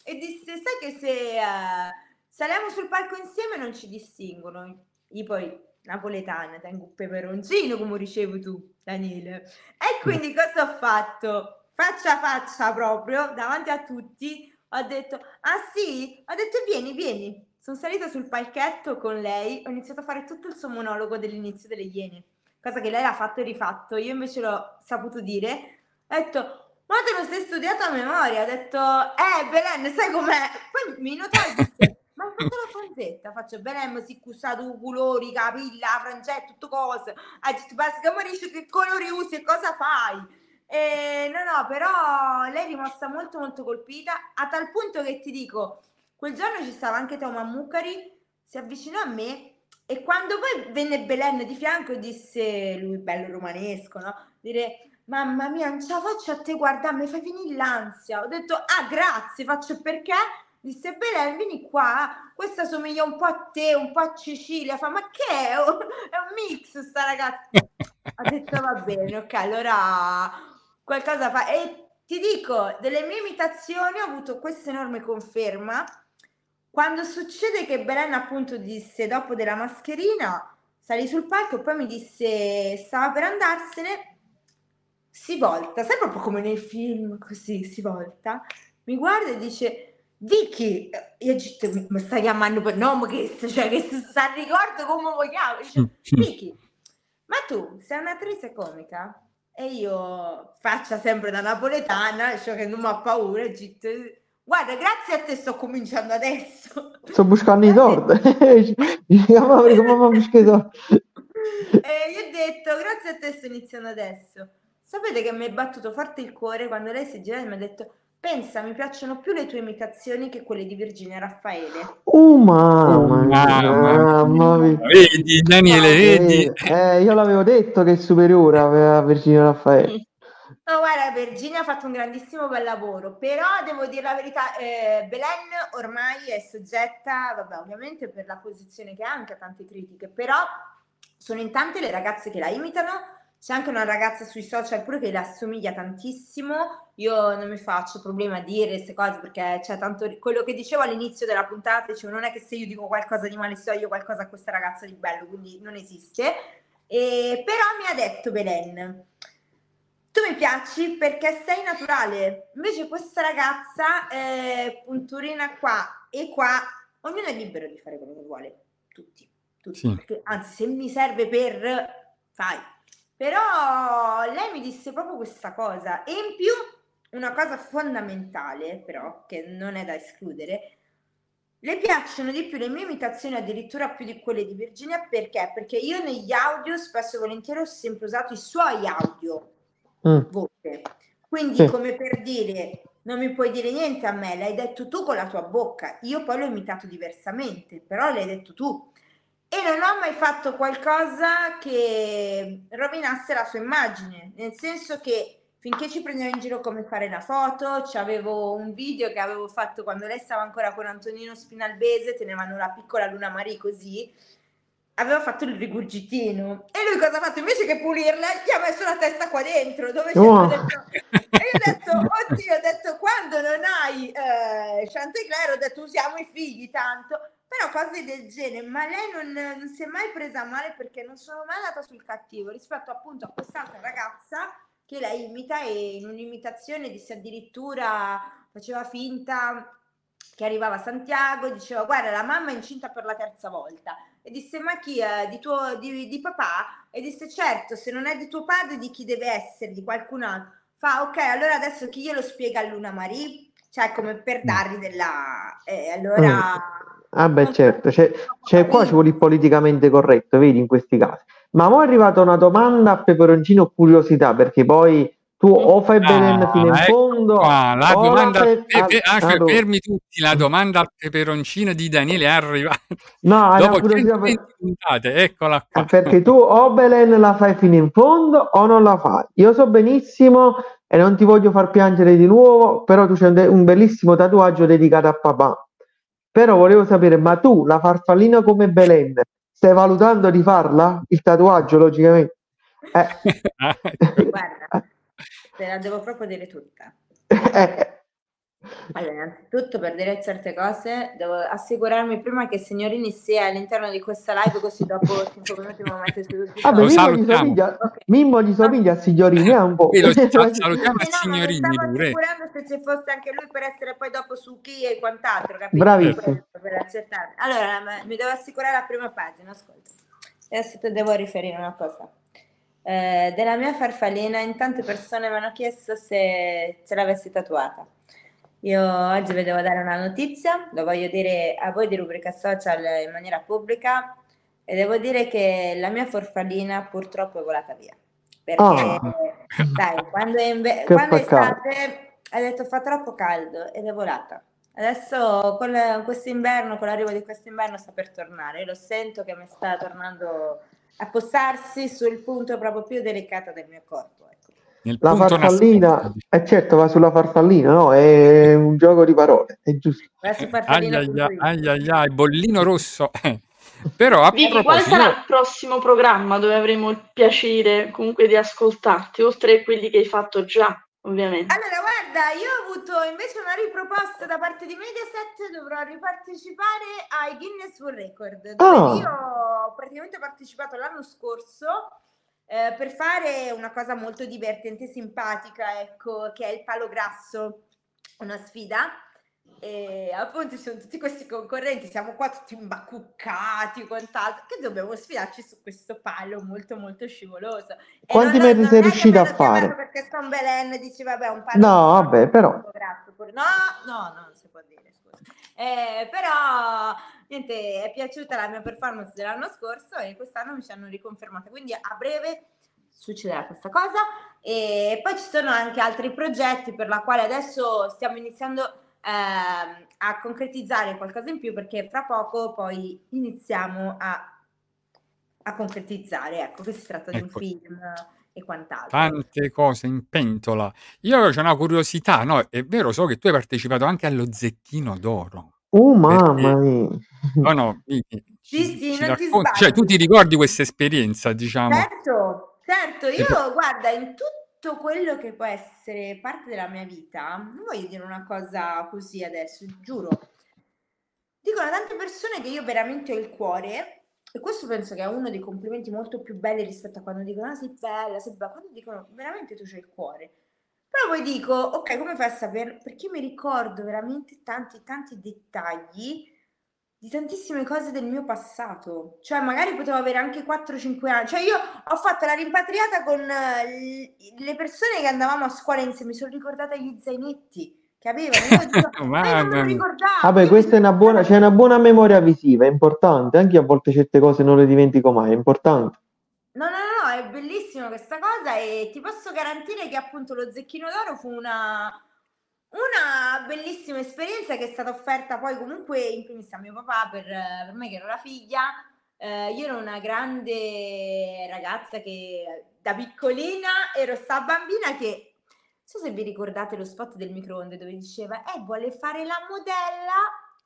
E disse, sai che se eh, saliamo sul palco insieme non ci distinguono. Io poi, napoletana, tengo un peperoncino, come ricevi tu, Daniele. E quindi cosa ho fatto? Faccia a faccia proprio, davanti a tutti, ho detto, ah sì? Ho detto, vieni, vieni. Sono salita sul palchetto con lei, ho iniziato a fare tutto il suo monologo dell'inizio delle Iene, cosa che lei l'ha fatto e rifatto, io invece l'ho saputo dire. Ho detto, ma te lo sei studiato a memoria? Ho detto, eh, Belen, sai com'è? Poi mi notai ma hai fatto la franzetta? Faccio, Belen, si cusato i colori, capilla, la frangetta, tutto cose. Ha detto, mi dici che colori usi e cosa fai? E no, no, però lei è rimasta molto molto colpita, a tal punto che ti dico, quel giorno ci stava anche Teo Mammucari, si avvicinò a me e quando poi venne Belen di fianco disse, lui bello romanesco, no? Dire, mamma mia, non ce la faccio a te, guarda, mi fai finire l'ansia. Ho detto, ah, grazie, faccio perché? Disse, Belen, vieni qua, questa somiglia un po' a te, un po' a Cecilia. Fa, ma che è? È un mix sta ragazza. Ho detto, va bene, ok, allora qualcosa fa. E ti dico, delle mie imitazioni ho avuto questa enorme conferma. Quando succede che Belen appunto disse dopo della mascherina, salì sul palco e poi mi disse stava per andarsene, si volta, sai proprio come nei film, così si volta, mi guarda e dice Vicky, e io ho detto, mi stai chiamando per nome, che, cioè che sta ricordo come vogliamo, dice Vicky, ma tu sei un'attrice comica? E io faccia sempre da napoletana, cioè che non mi ha paura, detto, guarda, grazie a te sto cominciando adesso. Sto buscando i torti. Come come busco i? E gli ho detto, grazie a te sto iniziando adesso. Sapete che mi è battuto forte il cuore quando lei si è girata e mi ha detto, pensa, mi piacciono più le tue imitazioni che quelle di Virginia Raffaele. Oh mamma Oh, mia, mamma mamma mia. Vedi, Daniele, vedi? Eh, eh, io l'avevo detto che è superiore a Virginia Raffaele. No, guarda, Virginia ha fatto un grandissimo bel lavoro, però devo dire la verità, eh, Belen ormai è soggetta, vabbè, ovviamente per la posizione che ha, anche a tante critiche, però sono in tante le ragazze che la imitano, c'è anche una ragazza sui social pure che le assomiglia tantissimo, io non mi faccio problema a dire queste cose perché c'è tanto, quello che dicevo all'inizio della puntata, dicevo non è che se io dico qualcosa di male so io qualcosa a questa ragazza di bello, quindi non esiste, e, però mi ha detto Belen, tu mi piaci perché sei naturale. Invece questa ragazza, eh, punturina qua e qua, ognuno è libero di fare quello che vuole. Tutti, tutti. Sì. Perché, anzi, se mi serve per, fai. Però lei mi disse proprio questa cosa. E in più, una cosa fondamentale, però, che non è da escludere, le piacciono di più le mie imitazioni addirittura più di quelle di Virginia perché? Perché io negli audio spesso e volentieri ho sempre usato i suoi audio Mm. voce. Quindi, Sì. come per dire, non mi puoi dire niente a me, l'hai detto tu con la tua bocca. Io poi l'ho imitato diversamente, però l'hai detto tu. E non ho mai fatto qualcosa che rovinasse la sua immagine, nel senso che finché ci prendeva in giro come fare la foto, c'avevo un video che avevo fatto quando lei stava ancora con Antonino Spinalbese, tenevano la piccola Luna Marie così, aveva fatto il rigurgitino. E lui cosa ha fatto? Invece che pulirla, gli ha messo la testa qua dentro, dove ho detto, e io ho detto, oddio, ho detto, quando non hai eh, Chanticleer, ho detto, usiamo i figli tanto, però cose del genere, ma lei non, non si è mai presa male perché non sono mai andata sul cattivo rispetto appunto a quest'altra ragazza che lei imita e in un'imitazione disse addirittura, faceva finta che arrivava a Santiago, diceva guarda la mamma è incinta per la terza volta e disse ma chi è? Di, tuo, di, di papà? E disse certo se non è di tuo padre di chi deve essere, di qualcun altro. Fa ok allora adesso chi glielo spiega a Luna Marie? Cioè come per dargli della... E allora... Ah beh certo, c'è, c'è- qua ci vuole il politicamente corretto, vedi in questi casi. Ma ora è arrivata una domanda a peperoncino curiosità, perché poi tu o fai Belen fino in Ah, ecco fondo, qua, la o la domanda fai... al pepe- ah, ah, ah, fermi tutti, la domanda al peperoncino di Daniele è arrivata No, dopo per- 120 puntate, eccola qua. Ah, perché tu o Belen la fai fino in fondo o non la fai. Io so benissimo e non ti voglio far piangere di nuovo, però tu c'hai un, de- un bellissimo tatuaggio dedicato a papà. Però volevo sapere, ma tu la farfallina come Belen, stai valutando di farla? Il tatuaggio, logicamente. Eh, Ah. Guarda, te la devo proprio dire tutta. Allora, innanzitutto per dire certe cose devo assicurarmi prima che Signorini sia all'interno di questa live così dopo 5 minuti mi mette su tutti i Vabbè, Mimmo gli, salutiamo. somiglia, Ok. Mimmo gli somiglia a Signorini, è un po'. Qui lo sa- salutiamo no, mi signorini stavo pure. assicurando se ci fosse anche lui per essere poi dopo su chi e quant'altro, capito? Bravissimo. Per, per accertare. Allora, mi devo assicurare la prima pagina, ascolta. Adesso ti devo riferire una cosa. Eh, della mia farfallina, in tante persone mi hanno chiesto se ce l'avessi tatuata. Io oggi vi devo dare una notizia, lo voglio dire a voi di rubrica social in maniera pubblica e devo dire che la mia farfallina purtroppo è volata via. Perché, Ah. sai, quando è, inve- quando è estate ha detto fa troppo caldo ed è volata. Adesso con quest'inverno, con l'arrivo di quest'inverno sta per tornare. Io lo sento che mi sta tornando a posarsi sul punto proprio più delicato del mio corpo. Ecco. Nel La farfallina, eh certo, va sulla farfallina, no? È un gioco di parole, è giusto. Va su farfallina ai, ai ai ai, bollino rosso. Eh. Però a Vicky, quale proposito, sarà il prossimo programma dove avremo il piacere comunque di ascoltarti, oltre a quelli che hai fatto già, ovviamente? Allora, guarda, io ho avuto invece una riproposta da parte di Mediaset, dovrò ripartecipare ai Guinness World Record, dove Ah. io ho praticamente partecipato l'anno scorso eh, per fare una cosa molto divertente e simpatica, ecco, che è il palo grasso, una sfida. E appunto ci sono tutti questi concorrenti, siamo qua tutti imbacuccati, quant'altro, che dobbiamo sfidarci su questo palo molto molto scivoloso. E Quanti metri sei riuscita a fare? Perché un Belen dici vabbè un palo No, vabbè, però. grasso. No, no, no, non si può dire. Eh, però niente, è piaciuta la mia performance dell'anno scorso e quest'anno mi ci hanno riconfermata. Quindi a breve succederà questa cosa e poi ci sono anche altri progetti per la quale adesso stiamo iniziando ehm, a concretizzare qualcosa in più perché fra poco poi iniziamo a, a concretizzare ecco che si tratta di un Ecco. film e quant'altro tante cose in pentola. Io ho una curiosità, no? È vero, so che tu hai partecipato anche allo Zecchino d'Oro. Oh, mamma mia. no, no, Vicky, Sì, ci, sì, ci non ti racconti, cioè tu ti ricordi questa esperienza, diciamo? Certo, certo, io poi- guarda, in tutto quello che può essere parte della mia vita, non voglio dire una cosa così adesso, giuro. Dicono tante persone che io veramente ho il cuore, e questo penso che è uno dei complimenti molto più belli rispetto a quando dicono, ah, sei bella, sei bella, quando dicono veramente tu c'hai il cuore. Però poi dico, ok, come fai a sapere? Perché mi ricordo veramente tanti, tanti dettagli di tantissime cose del mio passato. Cioè, magari potevo avere anche 4-5 anni. Cioè, io ho fatto la rimpatriata con eh, le persone che andavamo a scuola insieme. Mi sono ricordata gli zainetti che avevano. Io dico. Vabbè, questa è una buona, c'è una buona memoria visiva, è importante. Anche io a volte certe cose non le dimentico mai, è importante. No, no, no, no, è bellissima questa cosa e ti posso garantire che appunto lo Zecchino d'Oro fu una, una bellissima esperienza che è stata offerta poi comunque in primis a mio papà per, per me che ero la figlia. Eh, io ero una grande ragazza che da piccolina ero sta bambina che so se vi ricordate lo spot del microonde dove diceva, eh, vuole fare la modella.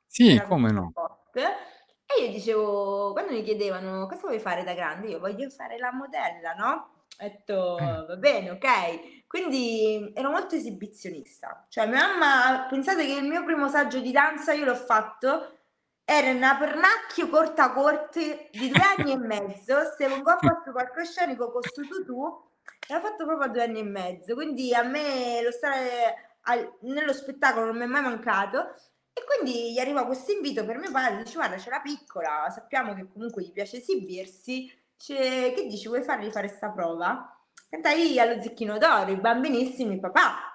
Sì, Era come no. spot. E io dicevo, quando mi chiedevano cosa vuoi fare da grande, io voglio fare la modella, no? Ho detto, Eh. va bene, ok. Quindi ero molto esibizionista. Cioè, mia mamma, pensate che il mio primo saggio di danza io l'ho fatto, era una pernacchio corta corte di due anni e mezzo, se un po' su palcoscenico con stu tutù, e l'ho fatto proprio a due anni e mezzo. Quindi a me lo stare al- nello spettacolo non mi è mai mancato. E quindi gli arriva questo invito per mio padre, dice guarda c'è la piccola, sappiamo che comunque gli piace esibirsi, dice, che dici vuoi fargli fare sta prova? Cantai allo Zecchino d'Oro, i bambinissimi papà.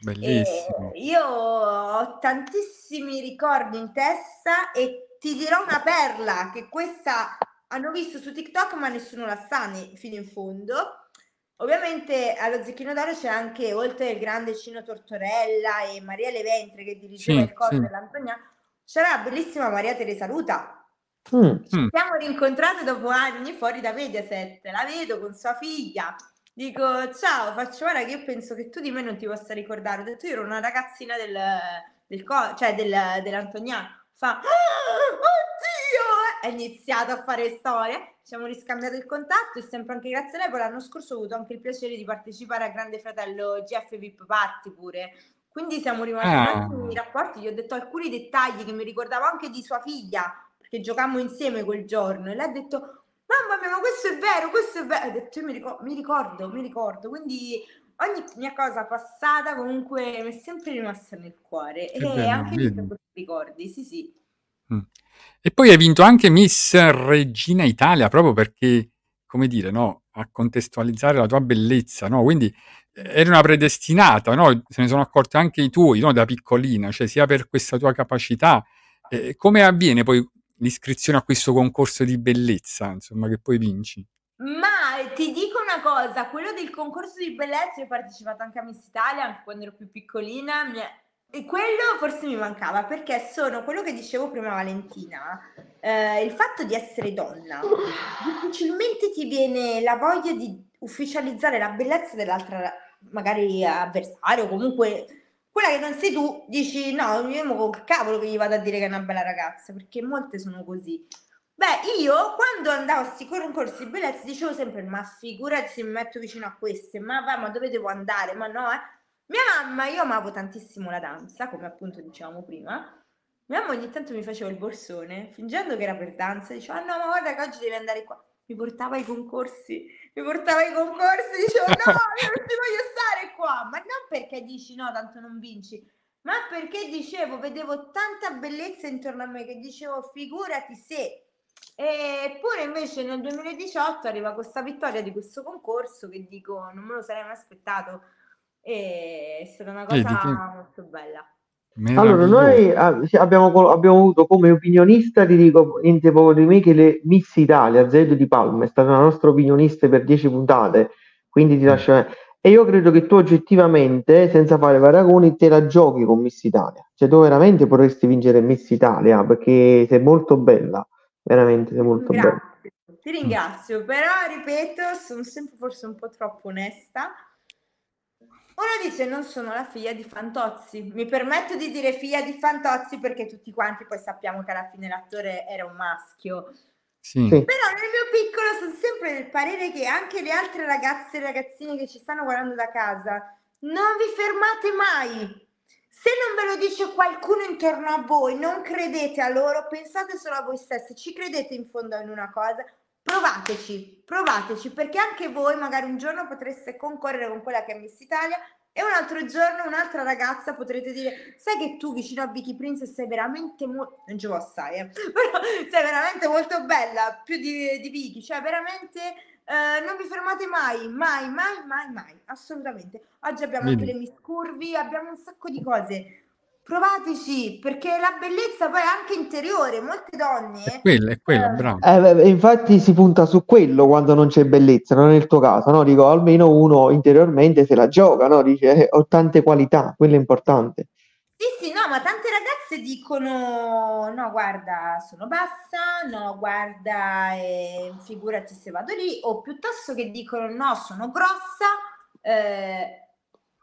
Bellissimo. E io ho tantissimi ricordi in testa e ti dirò una perla che questa hanno visto su TikTok ma nessuno la sa fino in fondo. Ovviamente allo Zecchino d'Oro c'è anche, oltre il grande Cino Tortorella e Maria Leventre che dirigeva Sì, il coro sì. dell'Antoniano, c'era la bellissima Maria Teresa Ruta. Mm. Mm. Ci siamo rincontrate dopo anni fuori da Mediaset, la vedo con sua figlia. Dico ciao, faccio guarda che io penso che tu di me non ti possa ricordare. Ho detto io ero una ragazzina del, del co- cioè del, dell'Antoniano. Fa, "Ah, oddio! È iniziato a fare storie. Siamo riscambiato il contatto e sempre anche grazie a lei. Poi l'anno scorso ho avuto anche il piacere di partecipare a Grande Fratello GF VIP Party pure. Quindi siamo rimasti Ah. in rapporti. Gli ho detto alcuni dettagli che mi ricordavo anche di sua figlia, perché giocammo insieme quel giorno. E lei ha detto: Mamma mia, ma questo è vero, questo è vero. Ho detto, io mi ricordo, mi ricordo, mi ricordo. Quindi ogni mia cosa passata comunque mi è sempre rimasta nel cuore. Che e bello, anche questi ricordi, sì, sì. Mm. E poi hai vinto anche Miss Regina Italia proprio perché, come dire, no, a contestualizzare la tua bellezza, no? Quindi eh, eri una predestinata, no? Se ne sono accorti anche i tuoi, no? Da piccolina, cioè sia per questa tua capacità. Eh, come avviene poi l'iscrizione a questo concorso di bellezza, insomma, che poi vinci? Ma ti dico una cosa, quello del concorso di bellezza, io ho partecipato anche a Miss Italia anche quando ero più piccolina, mi è- e quello forse mi mancava perché sono quello che dicevo prima Valentina, eh, il fatto di essere donna, difficilmente ti viene la voglia di ufficializzare la bellezza dell'altra magari avversario, comunque quella che non sei tu, dici no, io mo che cavolo che gli vado a dire che è una bella ragazza, perché molte sono così. Beh, io quando andavo a questi concorsi di bellezza dicevo sempre: Ma figurati se mi metto vicino a queste, ma va, ma dove devo andare? Ma no, eh. Mia mamma, io amavo tantissimo la danza, come appunto dicevamo prima. Mia mamma ogni tanto mi faceva il borsone, fingendo che era per danza, diceva: Ah no, ma guarda che oggi devi andare qua. Mi portava ai concorsi, mi portava ai concorsi, dicevo: No, io non ci voglio stare qua. Ma non perché dici no, tanto non vinci, ma perché dicevo, vedevo tanta bellezza intorno a me che dicevo: Figurati se. Eppure invece nel 2018 arriva questa vittoria di questo concorso che dico non me lo sarei mai aspettato e è stata una Vedi cosa che molto bella. Allora, noi ah, abbiamo, abbiamo avuto come opinionista, ti dico niente poco di me, che le Miss Italia, Zedo di Palma, è stata la nostra opinionista per 10 puntate, quindi ti Mm. lascio... E io credo che tu oggettivamente, senza fare paragoni, te la giochi con Miss Italia. Cioè tu veramente potresti vincere Miss Italia perché sei molto bella, veramente sei molto bella. Grazie, ti ringrazio, però ripeto, sono sempre forse un po' troppo onesta. Uno dice non sono la figlia di Fantozzi, mi permetto di dire figlia di Fantozzi perché tutti quanti poi sappiamo che alla fine l'attore era un maschio. Sì. Però nel mio piccolo sono sempre del parere che anche le altre ragazze e ragazzine che ci stanno guardando da casa, non vi fermate mai. Se non ve lo dice qualcuno intorno a voi, non credete a loro, pensate solo a voi stessi, ci credete in fondo in una cosa, provateci, provateci, perché anche voi magari un giorno potreste concorrere con quella che è Miss Italia e un altro giorno un'altra ragazza potrete dire, sai che tu vicino a Vicky Princess sei veramente molto, non ci può stare, eh, però sei veramente molto bella, più di, di Vicky, cioè veramente eh, non vi fermate mai, mai, mai, mai, mai, assolutamente. Oggi abbiamo anche Vedi? le Miss Curvi, abbiamo un sacco di cose. Provateci, perché la bellezza poi è anche interiore, molte È donne... quella, è quella, eh, bravo. Eh, infatti si punta su quello quando non c'è bellezza, non è il tuo caso, no? Dico, almeno uno interiormente se la gioca, no? Dice, eh, ho tante qualità, quello è importante. Sì, sì, no, ma tante ragazze dicono: no, guarda, sono bassa, no, guarda, eh, figurati se vado lì, o piuttosto che dicono: no, sono grossa, eh,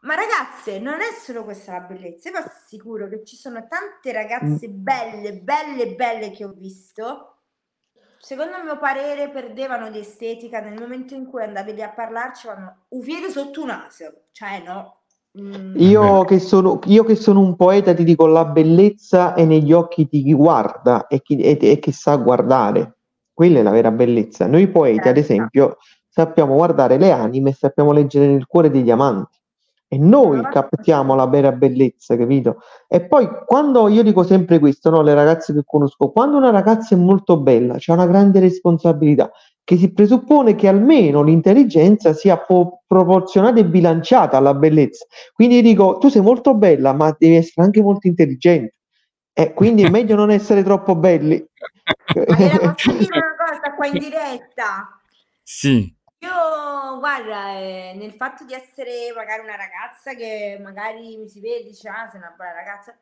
Ma ragazze, non è solo questa la bellezza, io vi assicuro che ci sono tante ragazze belle, belle, belle che ho visto. Secondo il mio parere perdevano di estetica nel momento in cui andavi lì a parlarci, vanno un piede sotto un naso. Cioè, no. Mm, Io che, sono, io che sono un poeta ti dico la bellezza è negli occhi di chi guarda e, chi- e- e che sa guardare. Quella è la vera bellezza. Noi poeti, ad Certo. esempio, sappiamo guardare le anime e sappiamo leggere nel cuore degli amanti. E noi No, captiamo la vera bellezza, capito? E poi quando io dico sempre questo, no, le ragazze che conosco, quando una ragazza è molto bella, c'è una grande responsabilità, che si presuppone che almeno l'intelligenza sia po- proporzionata e bilanciata alla bellezza. Quindi dico, tu sei molto bella, ma devi essere anche molto intelligente. E quindi è meglio non essere troppo belli. Daniela, posso dire una cosa qua in diretta? Sì, Io, guarda, eh, nel fatto di essere magari una ragazza che magari mi si vede e dice, ah, sei una bella ragazza,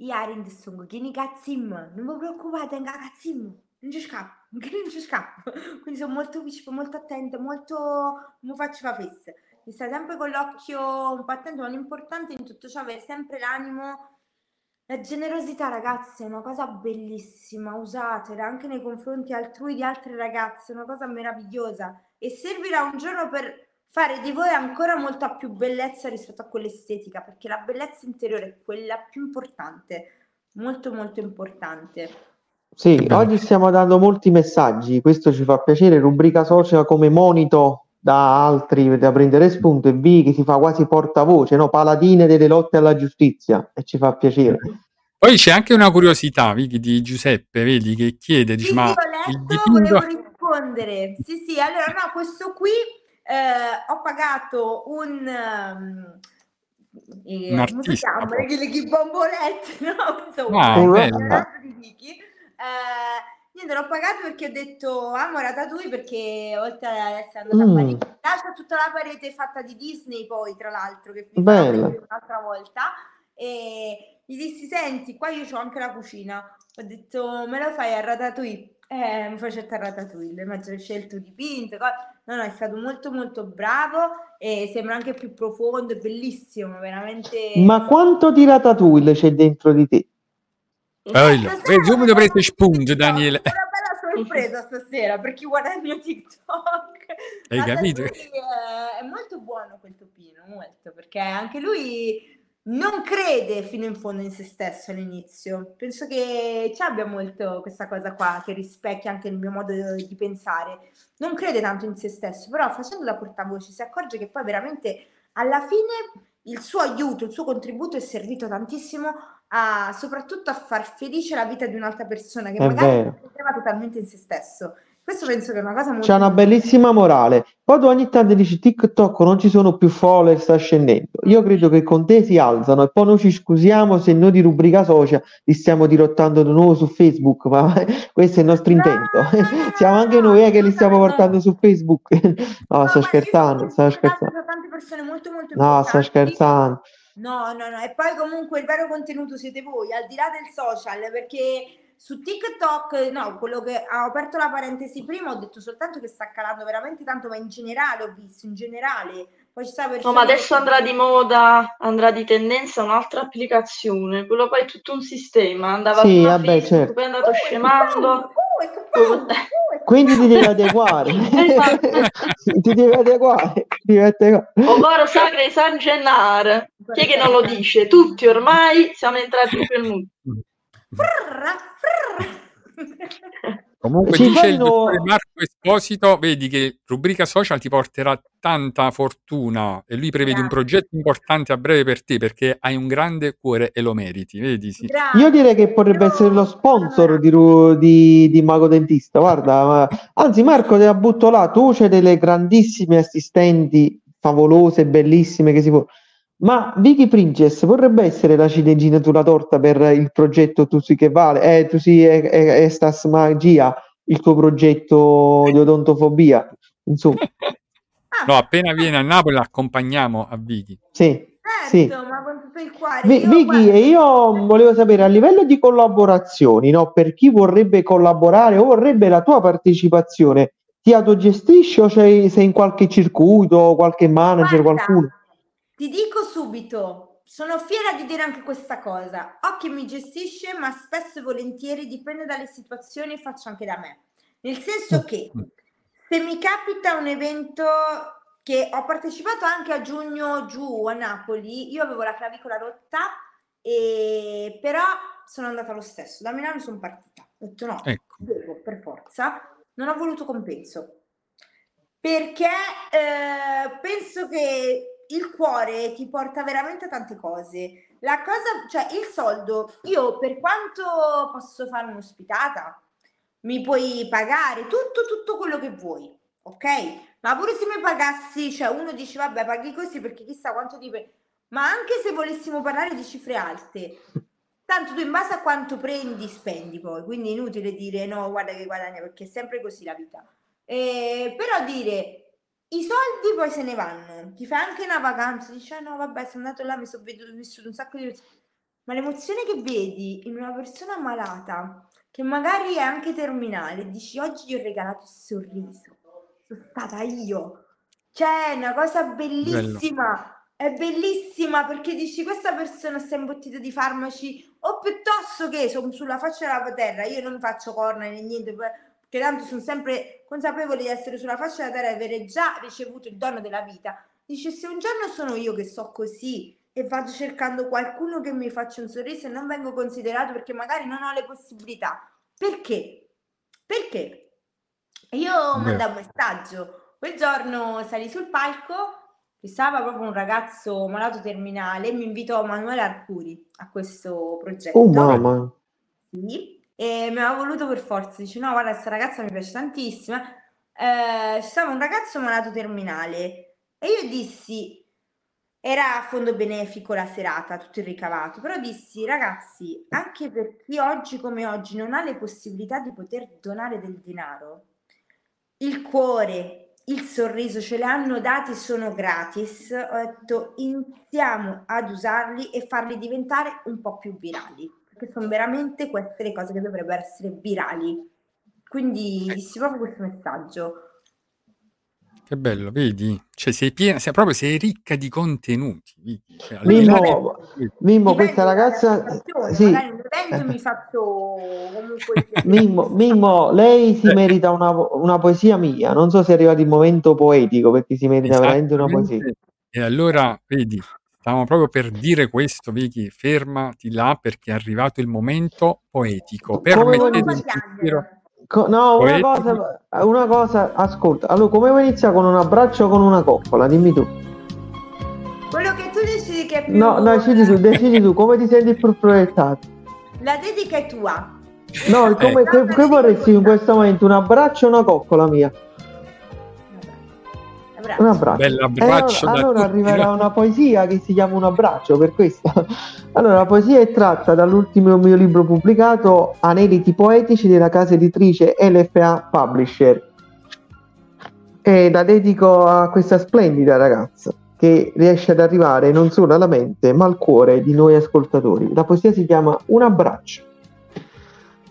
io Arin sono chi ne cazzim, non vi preoccupate, non cazzim, non ci scappo, non ci scappo. Quindi sono molto vicino, molto attenta, molto, mi faccio fa festa. Mi stai sempre con l'occhio un po' attento, ma l'importante in tutto ciò è avere sempre l'animo la generosità, ragazzi, è una cosa bellissima, usatela anche nei confronti altrui di altre ragazze, è una cosa meravigliosa e servirà un giorno per fare di voi ancora molta più bellezza rispetto a quella estetica, perché la bellezza interiore è quella più importante, molto molto importante. Sì, oggi stiamo dando molti messaggi, questo ci fa piacere, rubrica social come monito da altri da prendere spunto e V che si fa quasi portavoce, no? Paladine delle lotte alla giustizia e ci fa piacere. Poi c'è anche una curiosità, Vicky, di Giuseppe, vedi, che chiede, dice, sì, ma il letto, volevo dipinto... rispondere. Sì, sì, allora no, questo qui eh, ho pagato un... ehm, eh, Un come si artista, chiama? le bombolette, no? Insomma, Ah, Un di Vicky. Eh, niente, l'ho pagato perché ho detto amo Ratatouille perché oltre ad essere andata a Mm, Parigi, là c'è tutta la parete fatta di Disney poi tra l'altro che vi un'altra volta e gli dissi senti qua io ho anche la cucina ho detto me lo fai a Ratatouille eh, mi faccio a Ratatouille ma ci ho scelto dipinto co- no no è stato molto molto bravo e sembra anche più profondo è bellissimo veramente Ma quanto di Ratatouille c'è dentro di te? Bello. stasera Vedi, subito su spunto, Daniele. una bella sorpresa stasera per chi guarda il mio TikTok Hai capito? È molto buono quel topino, molto, perché anche lui non crede fino in fondo in se stesso all'inizio. Penso che ci abbia molto questa cosa qua che rispecchia anche il mio modo di pensare. Non crede tanto in se stesso, però facendo da portavoce si accorge che poi veramente alla fine il suo aiuto, il suo contributo è servito tantissimo a soprattutto a far felice la vita di un'altra persona che È magari vero. non credeva totalmente in se stesso. Questo penso che è una cosa C'è molto una molto bellissima morale. Poi tu ogni tanto dici TikTok non ci sono più follower, sta scendendo. Io credo che con te si alzano e poi noi ci scusiamo se noi di rubrica social li stiamo dirottando di nuovo su Facebook, ma questo è il nostro No, intento. no, Siamo anche no, noi eh, che li stiamo portando su Facebook. No, No, sto scherzando, sono sto scherzando. tante persone molto molto No, sto importanti. scherzando. No, no, no, e poi comunque il vero contenuto siete voi, al di là del social, perché su TikTok, no, quello che ho aperto la parentesi prima, ho detto soltanto che sta calando veramente tanto, ma in generale ho visto, in generale, poi ci sta No, ma persone che adesso andrà di moda, andrà di tendenza un'altra applicazione, quello poi è tutto un sistema, andava Sì, prima vabbè, Facebook, certo. poi è andato che scemando. che Quindi ti palle. devi adeguare. Esatto. Ti devi adeguare. ti devi adeguare. Ovvero sacre San Gennaro. Chi è che non lo dice? Tutti ormai siamo entrati in quel mood. Frrra, frrra. Comunque Ci dice il fanno- dottore Marco Esposito, vedi che rubrica social ti porterà tanta fortuna e lui prevede un Grazie. progetto importante a breve per te perché hai un grande cuore e lo meriti, vedi? Sì. Grazie. Io direi che potrebbe essere lo sponsor di, di, di Mago Dentista. Guarda, ma- anzi, Marco, te la butto là. Tu c'hai delle grandissime assistenti favolose, bellissime che si può. Ma Vicky Princess potrebbe essere la ciliegina sulla torta per il progetto Tu sì che vale, eh, tu sì, è, è, è Stas Magia, il tuo progetto di odontofobia. Insomma, Ah, No, appena viene a Napoli l'accompagniamo a Vicky. sì, sì. certo, ma con tutto il cuore. Vicky, guarda, e io volevo sapere a livello di collaborazioni, no? Per chi vorrebbe collaborare o vorrebbe la tua partecipazione, ti autogestisci o sei, sei in qualche circuito, qualche manager, Guarda, qualcuno? Ti dico subito, sono fiera di dire anche questa cosa. Ho chi mi gestisce, ma spesso e volentieri dipende dalle situazioni e faccio anche da me. Nel senso che se mi capita un evento che ho partecipato anche a giugno giù a Napoli, io avevo la clavicola rotta, e però sono andata lo stesso. Da Milano sono partita. Ho detto no, Ecco. devo per forza. Non ho voluto compenso perché eh, penso che il cuore ti porta veramente a tante cose. La cosa, cioè il soldo, io per quanto posso fare un'ospitata, mi puoi pagare tutto, tutto quello che vuoi, ok? Ma pure se mi pagassi, cioè uno dice vabbè paghi così perché chissà quanto ti... pre- Ma anche se volessimo parlare di cifre alte, tanto tu in base a quanto prendi spendi poi, quindi è inutile dire no, guarda che guadagna perché è sempre così la vita. Eh, però dire i soldi poi se ne vanno, ti fai anche una vacanza, dici ah no vabbè sono andato là, mi sono veduto, vissuto un sacco di cose, ma l'emozione che vedi in una persona ammalata, che magari è anche terminale, dici oggi gli ho regalato il sorriso, sono stata io, cioè è una cosa bellissima, è bellissima perché dici questa persona sta imbottita di farmaci o piuttosto che sono sulla faccia della terra, io non faccio corna né niente, perché tanto sono sempre consapevole di essere sulla faccia della terra e avere già ricevuto il dono della vita. Dice se un giorno sono io che so così e vado cercando qualcuno che mi faccia un sorriso e non vengo considerato perché magari non ho le possibilità. Perché? Perché? Io mandai un messaggio. Quel giorno salì sul palco, ci stava proprio un ragazzo malato terminale mi invitò Manuele Arcuri a questo progetto. Oh mamma, Sì, e mi aveva voluto per forza, dice no guarda questa ragazza mi piace tantissimo, eh, stava un ragazzo malato terminale. E io dissi, era a fondo benefico la serata, tutto il ricavato, però dissi ragazzi, anche per chi oggi come oggi non ha le possibilità di poter donare del denaro, il cuore, il sorriso ce li hanno dati, sono gratis, ho detto iniziamo ad usarli e farli diventare un po' più virali perché sono veramente queste le cose che dovrebbero essere virali. Quindi dissi proprio questo messaggio. Che bello, vedi? Cioè sei piena, sei proprio sei ricca di contenuti. Cioè, Mimmo, Mimmo, questa ragazza, sì, mi faccio comunque Mimmo, Mimmo, lei si Eh. merita una, una poesia mia. Non so se è arrivato il momento poetico perché si merita veramente una poesia. E allora, vedi, stavamo proprio per dire questo, Vicky, fermati là perché è arrivato il momento poetico. Permettetemi di dire. Co- no, una cosa, una cosa, ascolta. Allora, come vuoi iniziare con un abbraccio o con una coccola? Dimmi tu. Quello che tu decidi che è più... No, no, decidi tu, decidi tu, come ti senti più proiettato? La dedica è tua. No, come, che, che vorresti in questo momento? Un abbraccio o una coccola mia? Abbraccio. Un abbraccio. Bell'abbraccio E allora, allora arriverà una poesia che si chiama Un abbraccio per questo. Allora, la poesia è tratta dall'ultimo mio libro pubblicato, Aneliti poetici della casa editrice LFA Publisher. E la dedico a questa splendida ragazza che riesce ad arrivare non solo alla mente, ma al cuore di noi ascoltatori. La poesia si chiama Un abbraccio.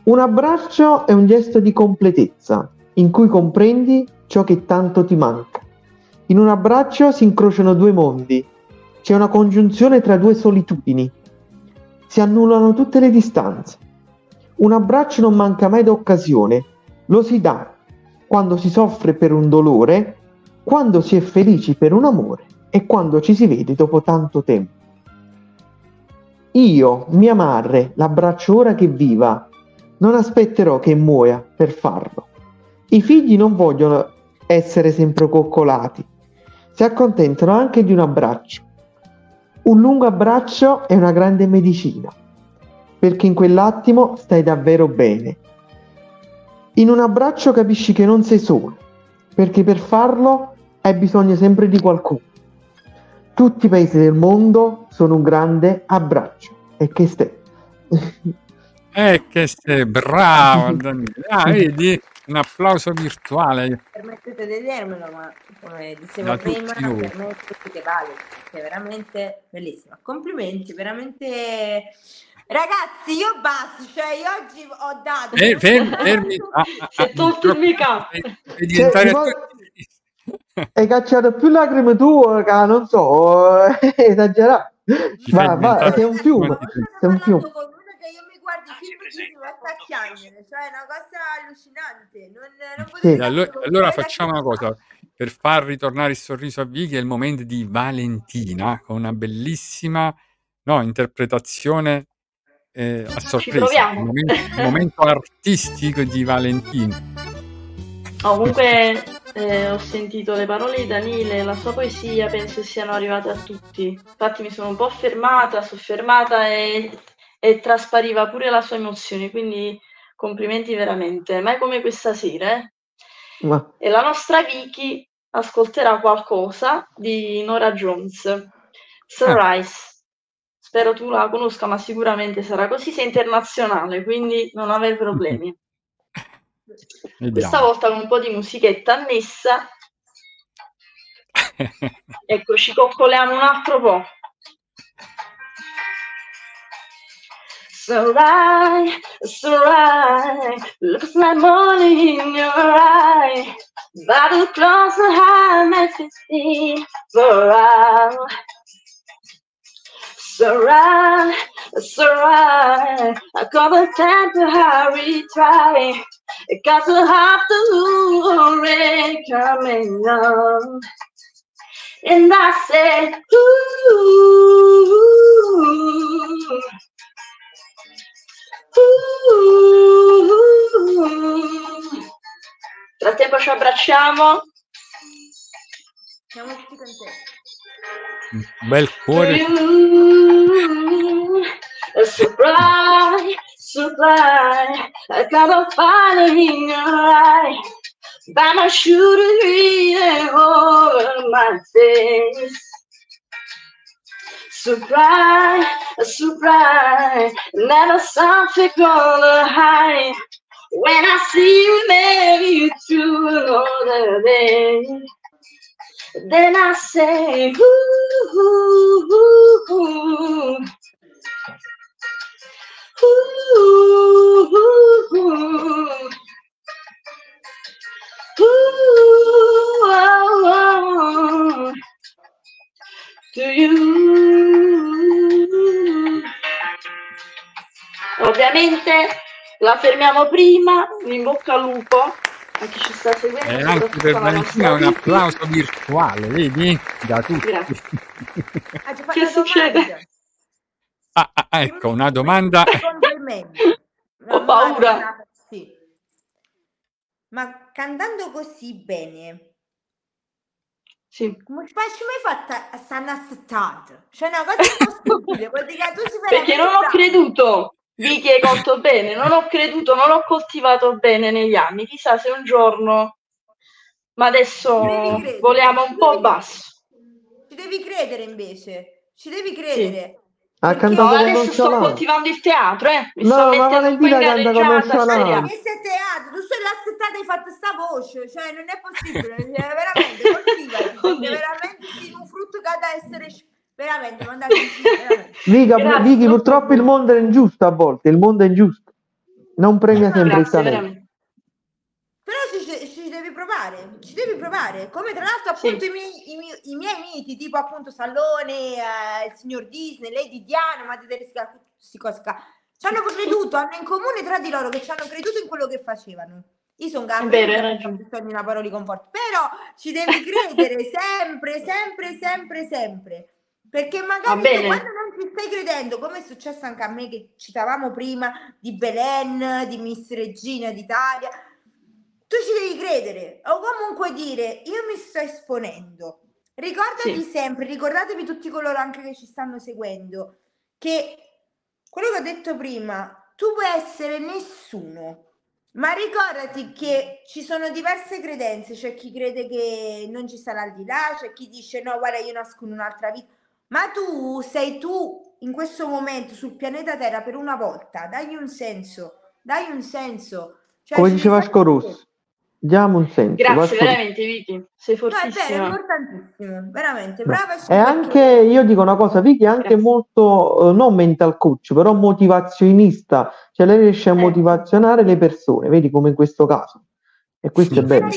Un abbraccio è un gesto di completezza in cui comprendi ciò che tanto ti manca. In un abbraccio si incrociano due mondi, c'è una congiunzione tra due solitudini, si annullano tutte le distanze. Un abbraccio non manca mai d'occasione, lo si dà quando si soffre per un dolore, quando si è felici per un amore e quando ci si vede dopo tanto tempo. Io, mia madre, l'abbraccio ora che viva, non aspetterò che muoia per farlo. I figli non vogliono essere sempre coccolati, si accontentano anche di un abbraccio. Un lungo abbraccio è una grande medicina, perché in quell'attimo stai davvero bene. In un abbraccio capisci che non sei solo, perché per farlo hai bisogno sempre di qualcuno. Tutti i paesi del mondo sono un grande abbraccio. E che stai? Eh, che sei bravo, Daniele. Ah, vedi? Un applauso virtuale. Permettete di dirmelo, ma come dicevo Da prima, per me tutti che vale, è veramente bellissima. Complimenti, veramente... Ragazzi, io basta, cioè io oggi ho dato... Eh, fermi, fermi. Ah, ah, ah, tolto il devi- devi diventare Cioè, a tutti- Hai cacciato più lacrime tu non so, esagerato. Fai Va, sei un fiume, sei un fiume. con uno che io mi e a chiamere, cioè è una cosa allucinante. Non, non Sì. allora, allora facciamo una cosa, per far ritornare il sorriso a Vicky è il momento di Valentina, con una bellissima no, interpretazione eh, a sorpresa, il momento, il momento artistico di Valentina. No, comunque eh, ho sentito le parole di Danile, la sua poesia penso siano arrivate a tutti. Infatti mi sono un po' fermata, soffermata e, e traspariva pure la sua emozione, quindi complimenti veramente. Mai come questa sera, eh? Ma E la nostra Vicky ascolterà qualcosa di Nora Jones, Ah, Sunrise. Spero tu la conosca, ma sicuramente sarà così. Sei internazionale, quindi non avere problemi. Questa vediamo. volta con un po' di musichetta annessa. Ecco, ci coccoliamo un altro po'. Sunrise, sunrise, looks like morning in your eye. Battle close to high, makes it see while. Sunrise, sunrise, I call the time to hurry, try. It got to have the rain coming on. And I said, ooh, ooh. Frattempo ci abbracciamo. Siamo tutti contenti. Un bel cuore. surprise, surprise. I got a fire in your eye. By my shooter reading over my face. Surprise, surprise. Never something gonna hide. When I see you, maybe to another day. Then I say, ooh, ooh, ooh. Ooh, ooh, ooh. Ooh, oh, oh. To you. Ovviamente la fermiamo prima, in bocca al lupo a chi ci sta seguendo, E anche per Valentina un applauso virtuale, vedi? Da tutti. Grazie. Ah, Che succede? Ah, ah, ecco, una domanda. Ho paura. Ma cantando così bene, Sì. come fai ci mai fatta a Sanna Stad? Cioè una cosa impossibile, vuol dire che tu sei Perché non ho creduto, Vicky hai colto bene, non ho creduto, non ho coltivato bene negli anni. Chissà se un giorno, ma Ci adesso voliamo un ci po' devi basso. Ci devi credere invece, ci devi credere. Ha Perché No, cantato adesso sto nonchalance. coltivando il teatro, eh. Mi sto No, ma mettendo un po' in Valentina canta con gareggiata, che sei teatro, tu sei l'assettata hai fatto sta voce, cioè non è possibile, cioè, veramente coltivati, veramente un frutto che ha da essere veramente mandato in giro, veramente. Vica, Grazie, Vicky, purtroppo il mondo è ingiusto a volte, il mondo è ingiusto. Non premia sempre il Grazie, talento. veramente. Però ci, ci devi provare, provare, come tra l'altro Sì. appunto i, miei, i, miei, i miei miti, tipo appunto Sallone, eh, il signor Disney, Lady Diana, Madre Teresa, qua, ci hanno creduto, hanno in comune tra di loro che ci hanno creduto in quello che facevano. Io sono ragione. bisogna una parola di conforto, però ci devi credere sempre, sempre, sempre, sempre. Perché magari quando non ci stai credendo, come è successo anche a me che citavamo prima di Belen, di Miss Regina d'Italia, tu ci devi credere o comunque dire io mi sto esponendo. Ricordati Sì. sempre, ricordatevi tutti coloro anche che ci stanno seguendo, che quello che ho detto prima, tu puoi essere nessuno, ma ricordati che ci sono diverse credenze, c'è chi crede che non ci sarà al di là, c'è chi dice no, guarda, io nasco in un'altra vita, ma tu sei tu in questo momento sul pianeta Terra per una volta, dagli un senso, dai un senso. Cioè, Come diceva Scorus. Diamo un senso. Grazie Vasco- veramente, Vicky. Sei No, è è fortissima. importantissimo, veramente, brava. E perché- anche, io dico una cosa, Vicky è anche Grazie. molto, eh, non mental coach, però motivazionista, cioè lei riesce a Eh. motivazionare le persone, vedi come in questo caso. E questo Sì. è bello.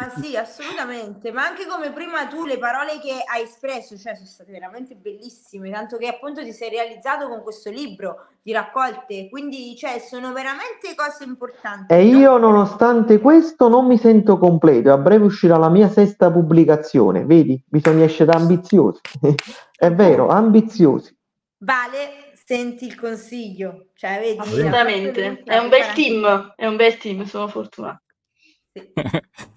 Ma sì, assolutamente, ma anche come prima tu le parole che hai espresso, cioè sono state veramente bellissime, tanto che appunto ti sei realizzato con questo libro di raccolte, quindi cioè sono veramente cose importanti. E no? io, nonostante questo, non mi sento completo. A breve uscirà la mia sesta pubblicazione. Vedi, bisogna essere ambiziosi. È vero, ambiziosi. Vale, senti il consiglio, cioè vedi, Assolutamente, è un bel team, è un bel team, sono fortunato.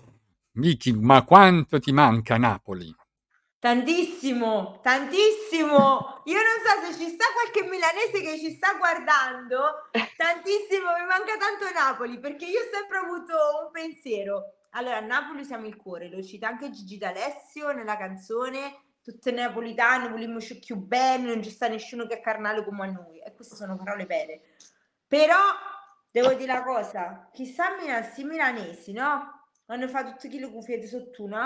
Miki, ma quanto ti manca Napoli? Tantissimo, tantissimo. Io non so se ci sta qualche milanese che ci sta guardando, tantissimo, mi manca tanto Napoli perché io ho sempre avuto un pensiero. Allora, a Napoli siamo il cuore, lo cita anche Gigi D'Alessio nella canzone, tutte napolitane, volimmo più bene, non ci sta nessuno che è carnale come a noi. E queste sono parole vere. Però, devo dire una cosa, chissà Milan, milanesi, no? Hanno fatto tutte le cuffie sotto un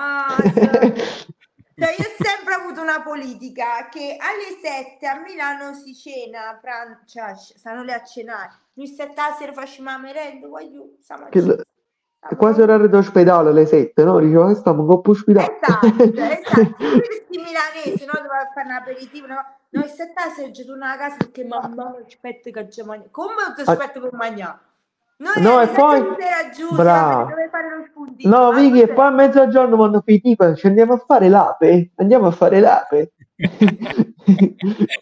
Cioè, io ho sempre avuto una politica che alle 7 a Milano si cena, pran- cioè, stanno lì a cenare. Noi 7 a sera facciamo la merenda, voglio, stiamo a Che l- quasi orario d'ospedale alle 7, no? Dicevo che stiamo un po' ospedale. Esatto, esatto. Questi milanesi, no? Doveva fare un aperitivo, no? Noi 7 a sera ci torniamo a casa perché mamma mi aspetta che ci mangiamo. Come ti aspetto per mangiare? Noi No, alle e poi- giù, Bravo. dove fare lo spuntino. No, Vicky, e poi a mezzogiorno mi hanno finito, ci andiamo a fare l'ape? Andiamo a fare l'ape?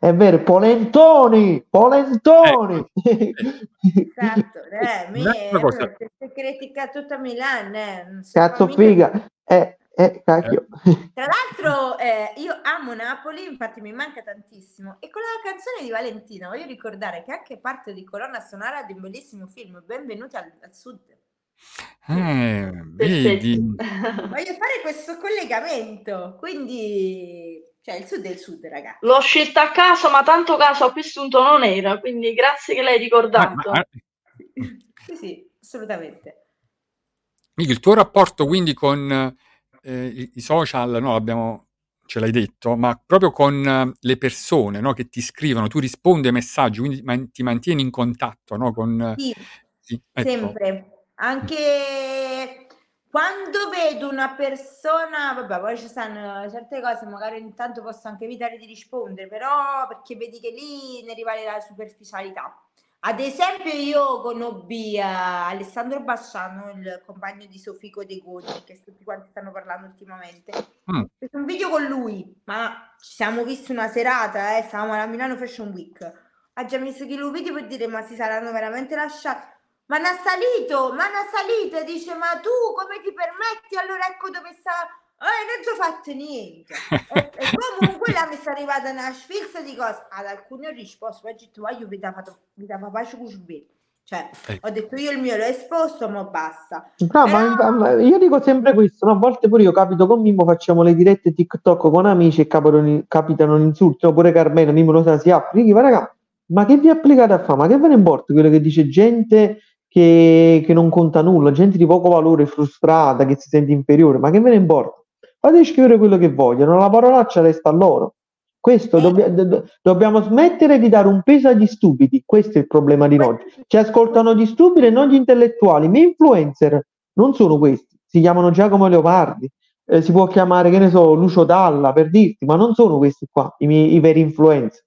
È vero, polentoni, polentoni. Esatto, eh, me, Un'altra cosa. allora, se se critica tutta Milano, eh, Cazzo figa. Eh, eh, cacchio. Tra l'altro eh, io amo Napoli, infatti mi manca tantissimo. E con la canzone di Valentina voglio ricordare che è anche parte di colonna sonora di un bellissimo film, Benvenuti al, al Sud. Eh, vedi? Voglio fare questo collegamento, quindi cioè il Sud è il Sud, ragazzi. L'ho scelta a caso, ma tanto caso a questo punto non era, quindi grazie che l'hai ricordato. ma- Sì, sì, assolutamente. Miki, il tuo rapporto quindi con eh, i, i social, no, l'abbiamo, ce l'hai detto, ma proprio con eh, le persone no, che ti scrivono, tu rispondi ai messaggi, quindi man- ti mantieni in contatto no, con... Sì, sì, ecco. sempre. Anche quando vedo una persona, vabbè, poi ci stanno certe cose, magari ogni tanto posso anche evitare di rispondere, però perché vedi che lì ne rivale la superficialità. Ad esempio, io conobbi eh, Alessandro Basciano, il compagno di Sofico De Goni, che tutti quanti stanno parlando ultimamente. Mm. Ho fatto un video con lui, ma ci siamo visti una serata, eh, stavamo alla Milano Fashion Week. Ha già messo che lo video per dire, ma si saranno veramente lasciati. Ma ne ha salito, ma ne ha salito, dice, ma tu come ti permetti? Allora ecco dove sta... Eh, non ci ho fatto niente. E, e comunque là mi sta arrivata una sfilza di cose. Ad alcuni ho risposto, poi ho detto, "Ma io vi dava pace con. Cioè, Ecco. ho detto io il mio l'ho esposto, ma basta. No, ma, Però- ma- io dico sempre questo, no? a volte pure io capito con Mimmo, facciamo le dirette TikTok con amici e capitano, capitano insulti, oppure Carmelo, Mimmo lo sa, si apre, dico, raga, ma che vi applicate a fare? Ma che ve ne importa quello che dice gente che, che non conta nulla, gente di poco valore, frustrata, che si sente inferiore, ma che ve ne importa? Fate scrivere quello che vogliono, la parolaccia resta a loro. Questo dobbia- do- do- dobbiamo smettere di dare un peso agli stupidi, questo è il problema di oggi. Ci ascoltano gli stupidi e non gli intellettuali. I miei influencer non sono questi, si chiamano Giacomo Leopardi, eh, si può chiamare, che ne so, Lucio Dalla per dirti, ma non sono questi qua i, miei, i veri influencer.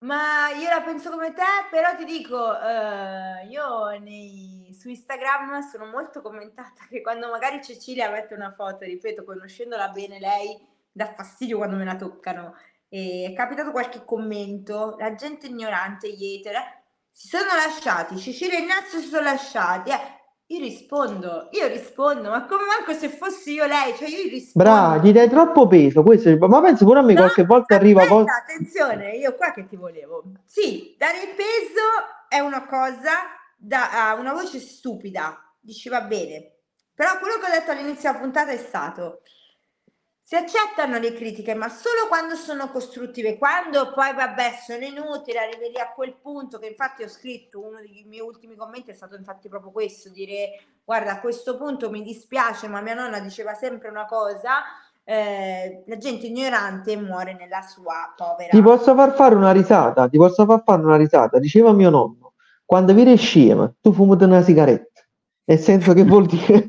Ma io la penso come te, però ti dico, eh, io nei- su Instagram sono molto commentata che quando magari Cecilia mette una foto, ripeto, conoscendola bene lei, dà fastidio quando me la toccano. E è capitato qualche commento, la gente ignorante, gli hater, eh, si sono lasciati, Cecilia e Ignazio si sono lasciati, eh. Io rispondo, io rispondo, ma come manco se fossi io lei, cioè io rispondo. Brava, gli dai troppo peso, questo, ma penso pure a me No, qualche volta arriva aspetta, cosa... attenzione, io qua che ti volevo. Sì, dare il peso è una cosa da una voce stupida, dici va bene. Però quello che ho detto all'inizio della puntata è stato si accettano le critiche, ma solo quando sono costruttive, quando poi vabbè sono inutili, arrivi lì a quel punto che infatti ho scritto, uno dei miei ultimi commenti è stato infatti proprio questo, dire guarda a questo punto mi dispiace, ma mia nonna diceva sempre una cosa, eh, la gente ignorante muore nella sua povera... Ti posso far fare una risata, ti posso far fare una risata. Diceva mio nonno, quando vi scema, tu fumate una sigaretta. nel senso che vuol dire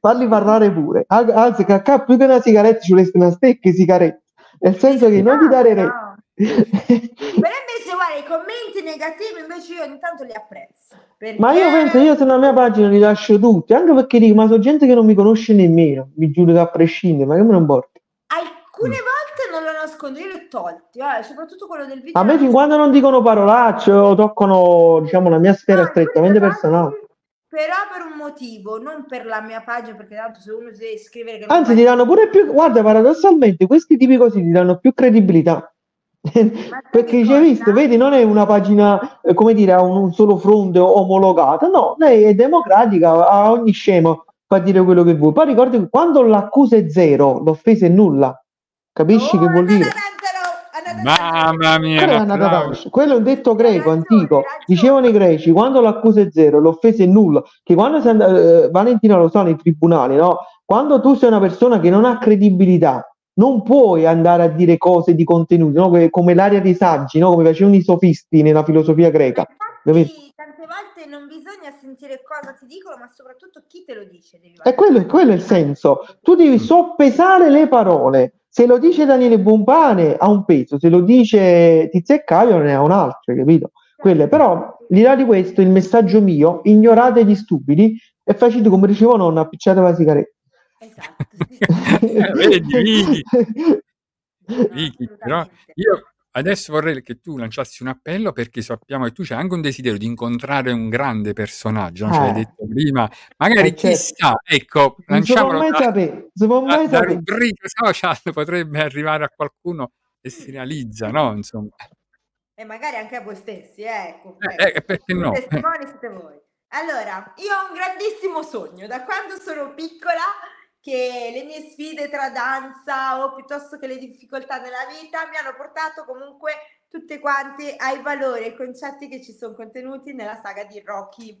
farli parlare pure. An- Anzi, cacca più che una sigaretta ci volesse una stecca sigaretta, nel senso che non gli dare re- No. Però invece, guarda, i commenti negativi invece io ogni tanto li apprezzo. Ma io perché- penso, io sulla mia pagina li lascio tutti, anche perché dico, ma sono gente che non mi conosce nemmeno, mi giudica a prescindere, ma che me ne importa? Alcune Mm. volte non lo nascondo, io li ho tolti, eh, soprattutto quello del video. A me fin quando non dicono parolacce o toccano, diciamo, la mia sfera No, strettamente personale. Però per un motivo, non per la mia pagina, perché tanto se uno si deve scrivere che Anzi, ti danno pure più, guarda, paradossalmente, questi tipi così ti danno più credibilità. Perché di ci hai visto, vedi, non è una pagina, eh, come dire, ha un, un solo fronte omologata, no, lei è democratica, a ogni scemo fa dire quello che vuoi. Poi ricordi che quando l'accusa è zero, l'offesa è nulla. Capisci che Oh, vuol dire? Mamma mia, Quello è, un una data- quello è un detto greco antico. Dicevano i greci, quando l'accusa è zero, l'offesa è nulla. Che quando sei and- eh, Valentina lo sa nei tribunali, no? Quando tu sei una persona che non ha credibilità, non puoi andare a dire cose di contenuti, no? Come l'aria dei saggi, no? Come facevano i sofisti nella filosofia greca. Infatti, tante volte non bisogna sentire cosa ti dicono, ma soprattutto chi te lo dice. Devi E quello, è- quello è il senso. Tu devi soppesare le parole. Se lo dice Daniele Buonpane ha un peso, se lo dice Tizio e Caio ne ha un altro, capito? Quelle, però, al di là di questo, il messaggio mio, ignorate gli stupidi e facete come dicevo nonna, appicciate la sigaretta. Esatto. Eh, vedi, Vicky. No, Vicky, però assolutamente. io adesso vorrei che tu lanciassi un appello perché sappiamo che tu c'hai anche un desiderio di incontrare un grande personaggio, no? Ce l'hai Eh. detto prima. Magari Eh, certo. chissà, ecco, Non lanciamolo mai da, sapere, da- da rubrica social potrebbe arrivare a qualcuno e si realizza, no? Insomma, E magari anche a voi stessi, eh, ecco. Eh, eh, perché no? Testimoni siete voi. Allora, io ho un grandissimo sogno da quando sono piccola che le mie sfide tra danza o piuttosto che le difficoltà nella vita mi hanno portato comunque tutte quante ai valori e ai concetti che ci sono contenuti nella saga di Rocky.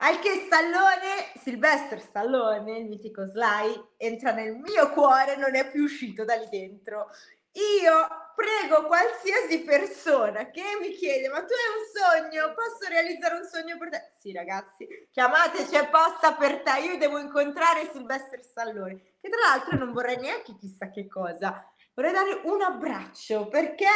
Al che Stallone, Sylvester Stallone, il mitico Sly, entra nel mio cuore, non è più uscito da lì dentro. Io prego qualsiasi persona che mi chiede: Ma tu hai un sogno? Posso realizzare un sogno per te? Sì, ragazzi, chiamate, c'è posta per te. Io devo incontrare Sylvester Stallone, che tra l'altro non vorrei neanche chissà che cosa. Vorrei dare un abbraccio perché,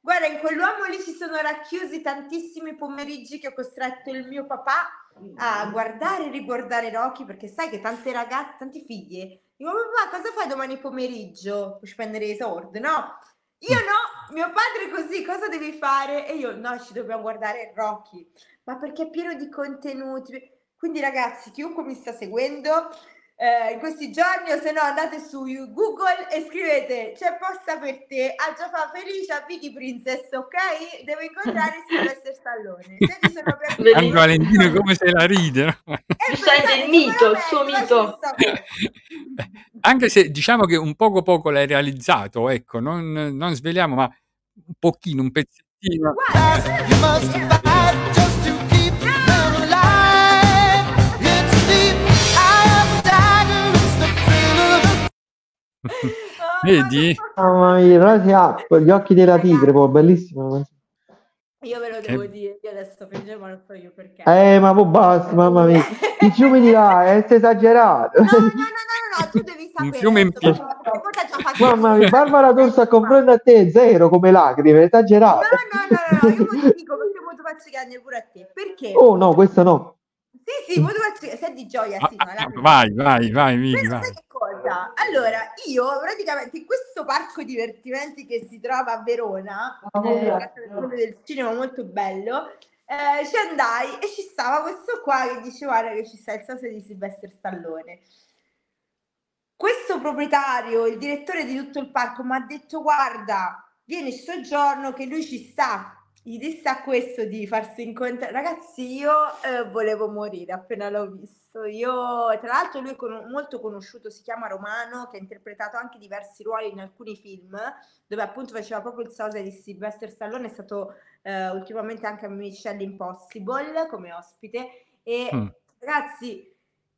guarda, in quell'uomo lì ci sono racchiusi tantissimi pomeriggi che ho costretto il mio papà a guardare e riguardare Rocky perché sai che tante ragazze, tanti figli Dico, papà, cosa fai domani pomeriggio? Puoi spendere i soldi, no? Io no, mio padre così, cosa devi fare? E io, no, ci dobbiamo guardare Rocky. Ma perché è pieno di contenuti. Quindi ragazzi, chiunque mi sta seguendo, eh, in questi giorni o se no andate su Google e scrivete c'è posta per te a Giaffa Felice a Vicky Princess ok? devo incontrare Sylvester Stallone se ci sono. Anche Valentino come se la ride, no? Eh, pensate, il mito, il suo mito. cosa. Anche se diciamo che un poco poco l'hai realizzato, ecco, non, non sveliamo, ma un pochino, un pezzettino. Guarda, Vedi? Mamma mia, Up, gli occhi della tigre, poi bellissimo. Io ve lo Che- devo dire, io adesso fingevo, ma non so io perché. Eh, ma poi basta, mamma mia. Ti fiumi di là, è esagerato. No, no, no, no, no, no, tu devi Un sapere. fiume in. Mamma mia, Barbara D'Orso a confronto a te zero come lacrime, esagerato. no, no, no, no, io mo ti dico perché ti faccio chiedere pure a te. Perché? Oh no, questo no. Sì, sì, mo ti faccio se è di gioia, sì, ma Ah, vai, vai, vai, Però vai. Cosa? Allora, io praticamente in questo parco divertimenti che si trova a Verona, eh, Casa del cinema molto bello, eh, ci andai e ci stava questo qua che diceva "Guarda che ci sta il sosia di Sylvester Stallone. Questo proprietario, il direttore di tutto il parco, mi ha detto guarda, vieni sto giorno che lui ci sta. Gli disse a questo di farsi incontrare. Ragazzi, io eh, volevo morire appena l'ho visto. Io, tra l'altro, lui è con- molto conosciuto, si chiama Romano, che ha interpretato anche diversi ruoli in alcuni film, dove appunto faceva proprio il sosia di Sylvester Stallone, è stato eh, ultimamente anche a Mission Impossible come ospite. E Mm. ragazzi,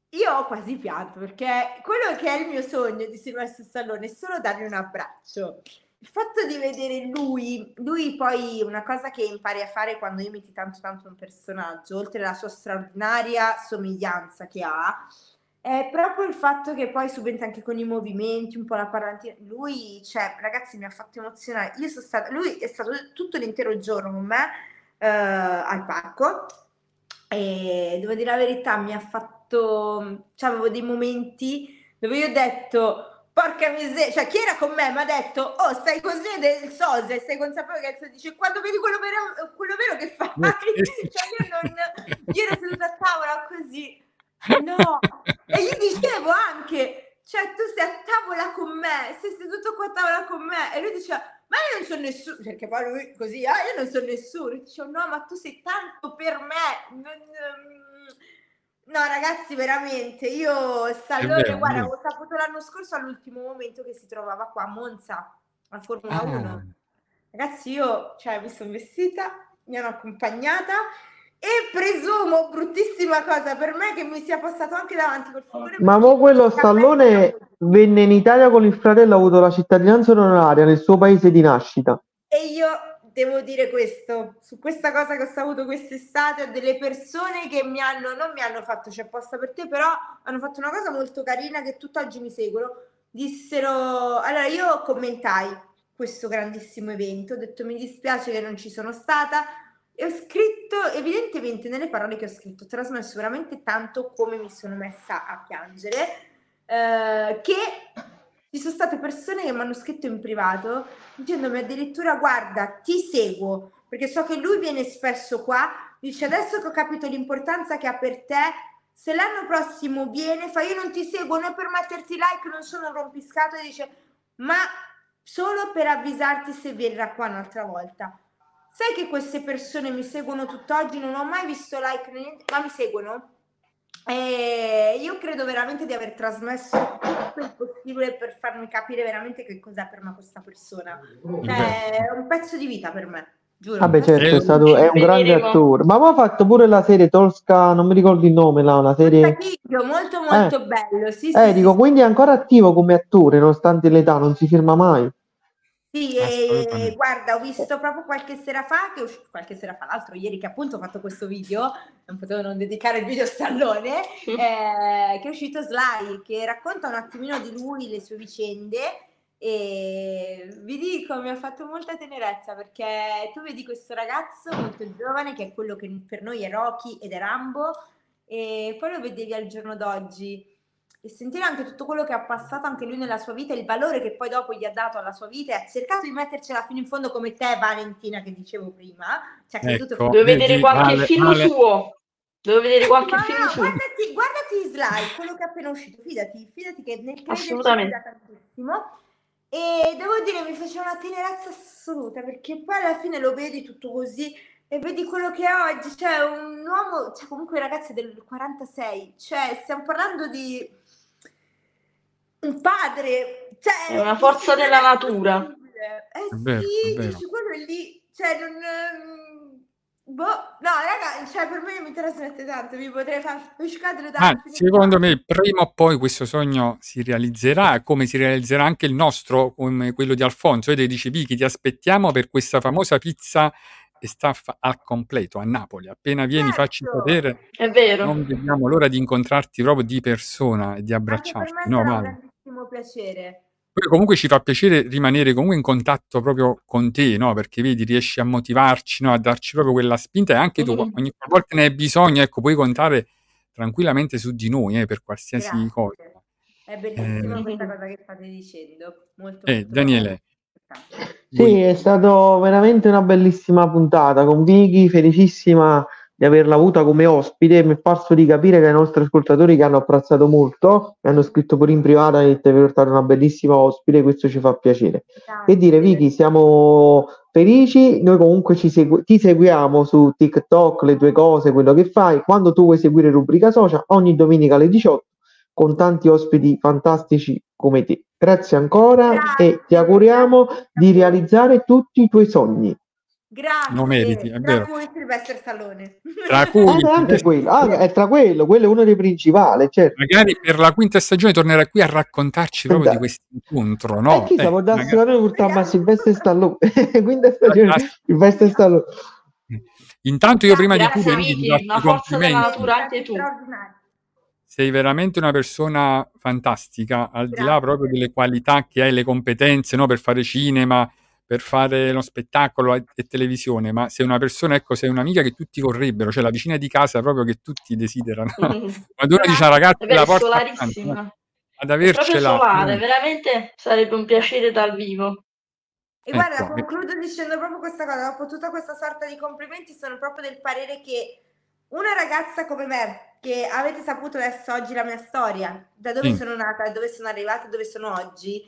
io ho quasi pianto perché quello che è il mio sogno di Sylvester Stallone è solo dargli un abbraccio. Il fatto di vedere lui, lui poi una cosa che impari a fare quando imiti tanto tanto un personaggio, oltre alla sua straordinaria somiglianza che ha, è proprio il fatto che poi subentra anche con i movimenti, un po' la parlantina. Lui, cioè, ragazzi, mi ha fatto emozionare. Io sono stata, lui è stato tutto l'intero giorno con me eh, al parco e devo dire la verità, mi ha fatto, cioè, avevo dei momenti dove io ho detto. Porca miseria, cioè chi era con me mi ha detto, oh stai così del sosia, sei consapevole che dice quando vedi quello vero, quello vero che fai, cioè io non, io ero seduta a tavola così, no, e gli dicevo anche, cioè tu stai a tavola con me, sei seduto qua a tavola con me, e lui diceva, ma io non sono nessuno, perché poi lui così, ah io non sono nessuno, dicevo no ma tu sei tanto per me, non- non- No, ragazzi, veramente, io Stallone, vero, guarda, è ho saputo l'anno scorso all'ultimo momento che si trovava qua a Monza, a Formula 1. Ah, Ragazzi, io, cioè, mi sono vestita, mi hanno accompagnata e presumo, bruttissima cosa per me, che mi sia passato anche davanti col furgone Ma mo quello Stallone venne in Italia con il fratello, ha avuto la cittadinanza onoraria nel suo paese di nascita. E io devo dire questo, su questa cosa che ho saputo quest'estate, ho delle persone che mi hanno, non mi hanno fatto c'è apposta per te, però hanno fatto una cosa molto carina che tutt'oggi mi seguono. Dissero, allora io commentai questo grandissimo evento, ho detto mi dispiace che non ci sono stata e ho scritto, evidentemente nelle parole che ho scritto, ho trasmesso veramente tanto come mi sono messa a piangere, eh, che ci sono state persone che mi hanno scritto in privato dicendomi addirittura guarda ti seguo perché so che lui viene spesso qua dice adesso che ho capito l'importanza che ha per te se l'anno prossimo viene fa io non ti seguo né per metterti like non sono un rompiscatole dice ma solo per avvisarti se verrà qua un'altra volta sai che queste persone mi seguono tutt'oggi? Non ho mai visto like niente ma mi seguono. E credo veramente di aver trasmesso tutto il possibile per farmi capire veramente che cos'è per me questa persona. Cioè, è un pezzo di vita per me, giuro. Vabbè, certo, è Eh, stato, è un grande attore. Ma poi ha fatto pure la serie Tosca, non mi ricordo il nome, là, una serie... Figlio, molto molto bello, sì, Eh, sì, dico, sì. quindi è ancora attivo come attore, nonostante l'età, non si firma mai. Sì, e guarda, ho visto proprio qualche sera fa, che usci- qualche sera fa, l'altro ieri che appunto ho fatto questo video, non potevo non dedicare il video a Stallone, eh, che è uscito Sly, che racconta un attimino di lui, le sue vicende e vi dico, mi ha fatto molta tenerezza perché tu vedi questo ragazzo molto giovane che è quello che per noi è Rocky ed è Rambo e poi lo vedevi al giorno d'oggi e sentire anche tutto quello che ha passato anche lui nella sua vita, il valore che poi dopo gli ha dato alla sua vita e ha cercato di mettercela fino in fondo come te Valentina che dicevo prima, ci ha creduto Ecco, Devo vedere qualche Ale- film Ale- suo. Devo vedere qualche Ma film no, suo. guardati, guardati Sly, quello che è appena uscito, fidati, fidati che nel crederci Assolutamente. da tantissimo. E devo dire, mi faceva una tenerezza assoluta perché poi alla fine lo vedi tutto così e vedi quello che è oggi, cioè un uomo, cioè comunque ragazzi del 46, cioè stiamo parlando di un padre, cioè È una forza della natura. Eh È vero, sì, è dici quello è lì, cioè non... ehm, Boh, no, raga, cioè per me mi trasmette tanto, vi potrei far pescare da Ah, secondo me prima o poi questo sogno si realizzerà, come si realizzerà anche il nostro, come quello di Alfonso. Vedi, dici Vicky, ti aspettiamo per questa famosa pizza e staff al completo a Napoli. Appena vieni, facci Certo. sapere. È vero. Non vediamo l'ora di incontrarti proprio di persona e di abbracciarti. No, Vale. Grandissimo piacere. Poi comunque ci fa piacere rimanere comunque in contatto proprio con te, no? Perché vedi, riesci a motivarci, no? A darci proprio quella spinta e anche tu, Mhm. ogni volta ne hai bisogno, ecco, puoi contare tranquillamente su di noi, eh, per qualsiasi Grazie. cosa. È bellissima Eh, questa cosa che state dicendo. Molto, eh, molto Daniele. Sì, è stato veramente una bellissima puntata con Vicky, felicissima di averla avuta come ospite. Mi è parso di capire che i nostri ascoltatori che hanno apprezzato molto, mi hanno scritto pure in privato e ti avevo stata una bellissima ospite, questo ci fa piacere. Che dire, Grazie. Vicky, siamo felici. Noi comunque ci segu- ti seguiamo su TikTok, le tue cose, quello che fai. Quando tu vuoi seguire rubrica social, ogni domenica alle 18 con tanti ospiti fantastici come te. Grazie ancora e ti Grazie, auguriamo grazie di realizzare tutti i tuoi sogni. Grazie. Lo meriti, è Tra vero. cui Silvestre Stallone. Tra Eh, cui anche quello, ah, è tra quello, quello è uno dei principali, certo. magari per la quinta stagione tornerà qui a raccontarci proprio di questo incontro, no? e chi sa, Eh, può darsi magari- portiamo a Stallone. Quinta stagione, Silvestre Stallone. Intanto io prima di Grazie chiudere ti amici, una forza della natura anche tu. Sei veramente una persona fantastica, al di là Grazie. proprio delle qualità che hai, le competenze, no, per fare cinema, per fare lo spettacolo e, e televisione, ma sei una persona, ecco, sei un'amica che tutti vorrebbero, cioè la vicina di casa proprio che tutti desiderano. Quando uno dice una ragazza È che la porta accanto, ad avercela. solare, no? veramente sarebbe un piacere dal vivo. E guarda, Ecco, eh. concludo dicendo proprio questa cosa, dopo tutta questa sorta di complimenti sono proprio del parere che una ragazza come me, che avete saputo adesso oggi la mia storia, da dove Sì. sono nata, da dove sono arrivata, dove sono oggi,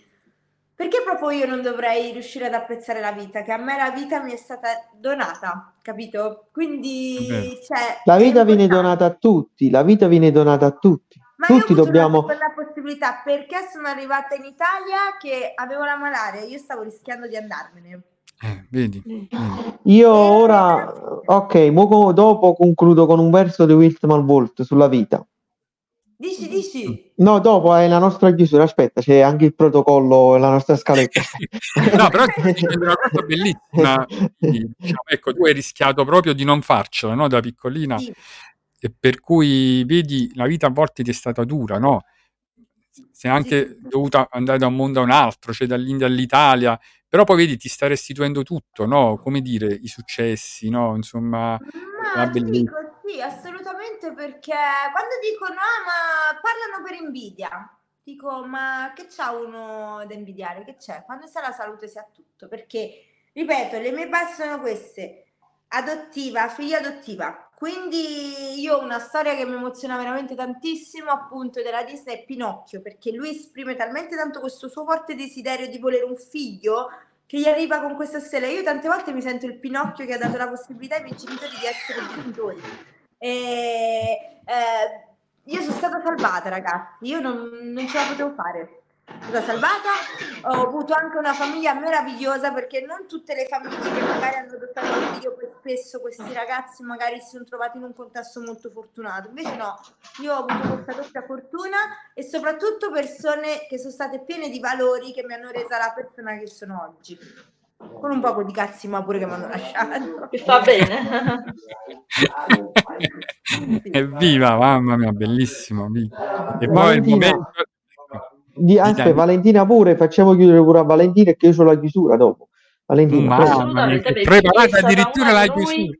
perché proprio io non dovrei riuscire ad apprezzare la vita, che a me la vita mi è stata donata, capito? Quindi, vero. cioè, La vita viene donata a tutti, la vita viene donata a tutti. Ma io ho Tutti avuto dobbiamo... seconda possibilità perché sono arrivata in Italia che avevo la malaria, io stavo rischiando di andarmene. Eh, vedi, Mm. vedi. Io E ora, ok, dopo concludo con un verso di Wiltman Bolt sulla vita. Dici, dici. No, dopo è la nostra chiusura. Aspetta, c'è anche il protocollo, la nostra scaletta. no, però dicendo una cosa bellissima. diciamo, ecco, tu hai rischiato proprio di non farcela, no, da piccolina, Sì. e per cui vedi, la vita a volte ti è stata dura, no? Sei anche Sì, dovuta andare da un mondo a un altro, cioè dall'India all'Italia, però poi vedi, ti sta restituendo tutto, no? Come dire, i successi, no? Insomma, la Ma ti bellezza. Sì, assolutamente perché quando dicono ah ma parlano per invidia, dico ma che c'ha uno da invidiare? Che c'è? Quando sta la salute si ha tutto, perché ripeto, le mie basi sono queste, adottiva, figlia adottiva, quindi io ho una storia che mi emoziona veramente tantissimo appunto della Disney è Pinocchio, perché lui esprime talmente tanto questo suo forte desiderio di volere un figlio che gli arriva con questa stella. Io tante volte mi sento il Pinocchio che ha dato la possibilità ai miei genitori di essere genitori. E, eh, io sono stata salvata, ragazzi. Io non, non ce la potevo fare. Sono stata salvata, ho avuto anche una famiglia meravigliosa perché non tutte le famiglie che magari hanno adottato un figlio, poi spesso questi ragazzi magari si sono trovati in un contesto molto fortunato. Invece no, io ho avuto questa doppia fortuna e soprattutto persone che sono state piene di valori che mi hanno resa la persona che sono oggi. Con un poco di cazzi ma pure che mi hanno lasciato. Che fa bene. Evviva, mamma mia, bellissimo. E poi il Valentina, momento... di, di aspetta, Valentina pure, facciamo chiudere pure a Valentina che io ho la chiusura dopo. Valentina, preparata addirittura la chiusura.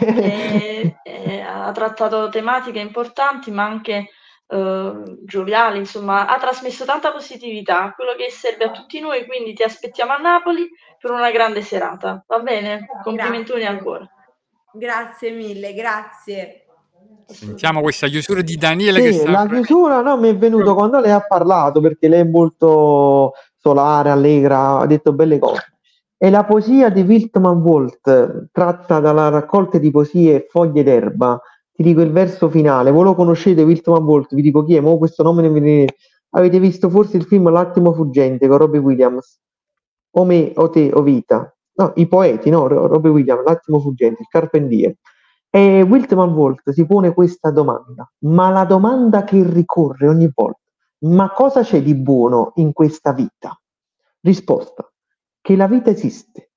e, e ha trattato tematiche importanti ma anche eh, gioviali, insomma, ha trasmesso tanta positività, quello che serve a tutti noi, quindi ti aspettiamo a Napoli per una grande serata, va bene? Complimentoni Grazie. ancora. Grazie mille, grazie. Sentiamo questa chiusura di Daniele che Sì, sta la chiusura no, mi è venuto quando lei ha parlato perché lei è molto solare, allegra, ha detto belle cose. E la poesia di Wiltman Wolt, tratta dalla raccolta di poesie Foglie d'erba, ti dico il verso finale. Voi lo conoscete Wiltman Wolt? Vi dico chi è? Mo questo nome non mi viene. Avete visto forse il film L'attimo fuggente con Robbie Williams? O me, o te, o vita. No, i poeti, no? Ro- Robbie Williams, L'attimo fuggente, il Carpentier. E Wiltman Wolt si pone questa domanda, ma la domanda che ricorre ogni volta, ma cosa c'è di buono in questa vita? Risposta, che la vita esiste,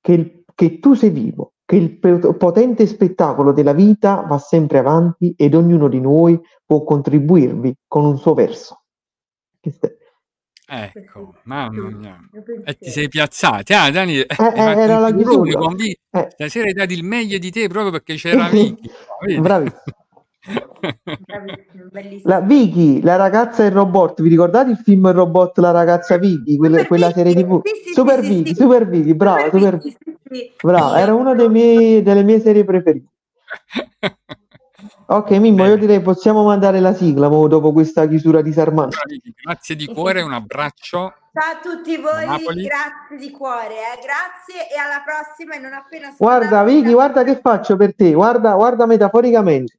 che, il- che tu sei vivo, che il potente spettacolo della vita va sempre avanti ed ognuno di noi può contribuirvi con un suo verso. Questo è- Ecco, mamma mia. E ti sei piazzati. Ah, Dani, eh, Eh, era la chiusura. convi- Eh, Stasera hai dato il meglio di te proprio perché c'era Vicky. bellissimo. La Vicky, la ragazza e il robot, vi ricordate il film Il robot, la ragazza Vicky, quella, quella serie TV? sì, sì, Super sì, Vicky, sì. Super Vicky, brava, Super Vicky, sì, sì. Brava, era una dei miei- delle mie serie preferite. Ok, Mimmo, io Bene. direi possiamo mandare la sigla mo, dopo questa chiusura disarmante. Grazie di cuore, un abbraccio. Ciao a tutti voi, Napoli. grazie di cuore, eh, grazie e alla prossima e non appena Guarda, Vicky, guarda che faccio per te, guarda, guarda metaforicamente.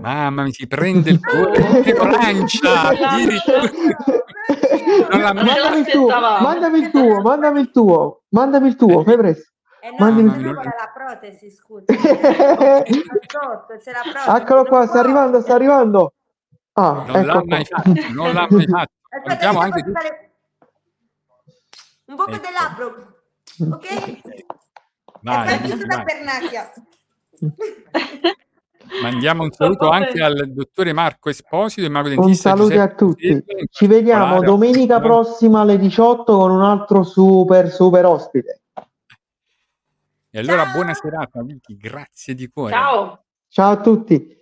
Mamma mi si prende il cuore, che lo lancia. il tuo, mandami il tuo, mandami il tuo, mandami il tuo, fai presto. Eh no, Mandimi- se no vuole la protesi, scusa. Eccolo qua, non sta arrivando, sta arrivando. Ah, Non l'ha ecco mai qua. fatto, non l'ha mai fatto. Aspetta, anche fare un poco Ecco. del labbro, ok? Vai, partito da vai. pernacchia. Mandiamo un saluto anche al dottore Marco Esposito e mago Un dentista saluto a tutti. Ci vediamo domenica prossima alle 18 con un altro super super ospite. E allora Ciao. buona serata, Vicky, grazie di cuore. Ciao. Ciao a tutti.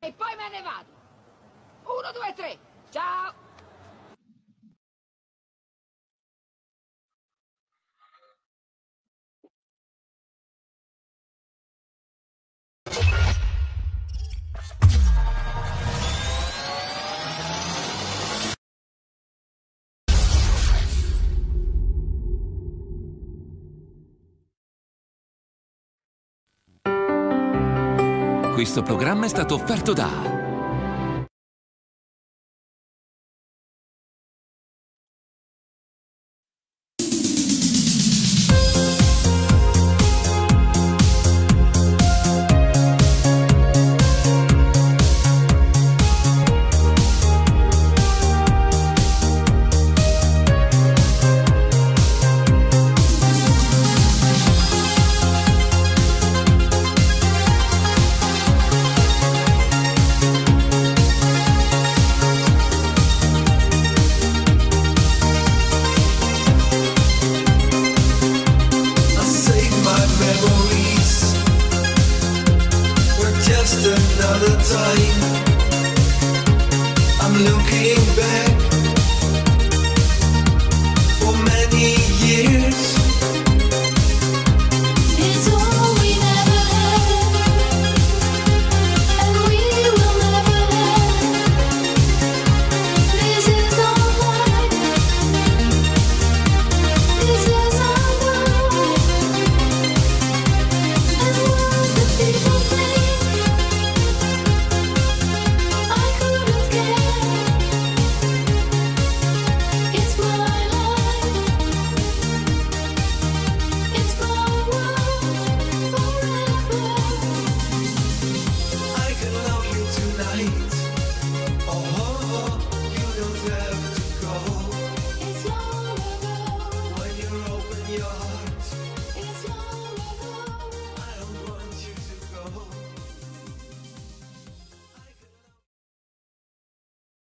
E poi me ne vado. Uno, due, tre. Ciao. Questo programma è stato offerto da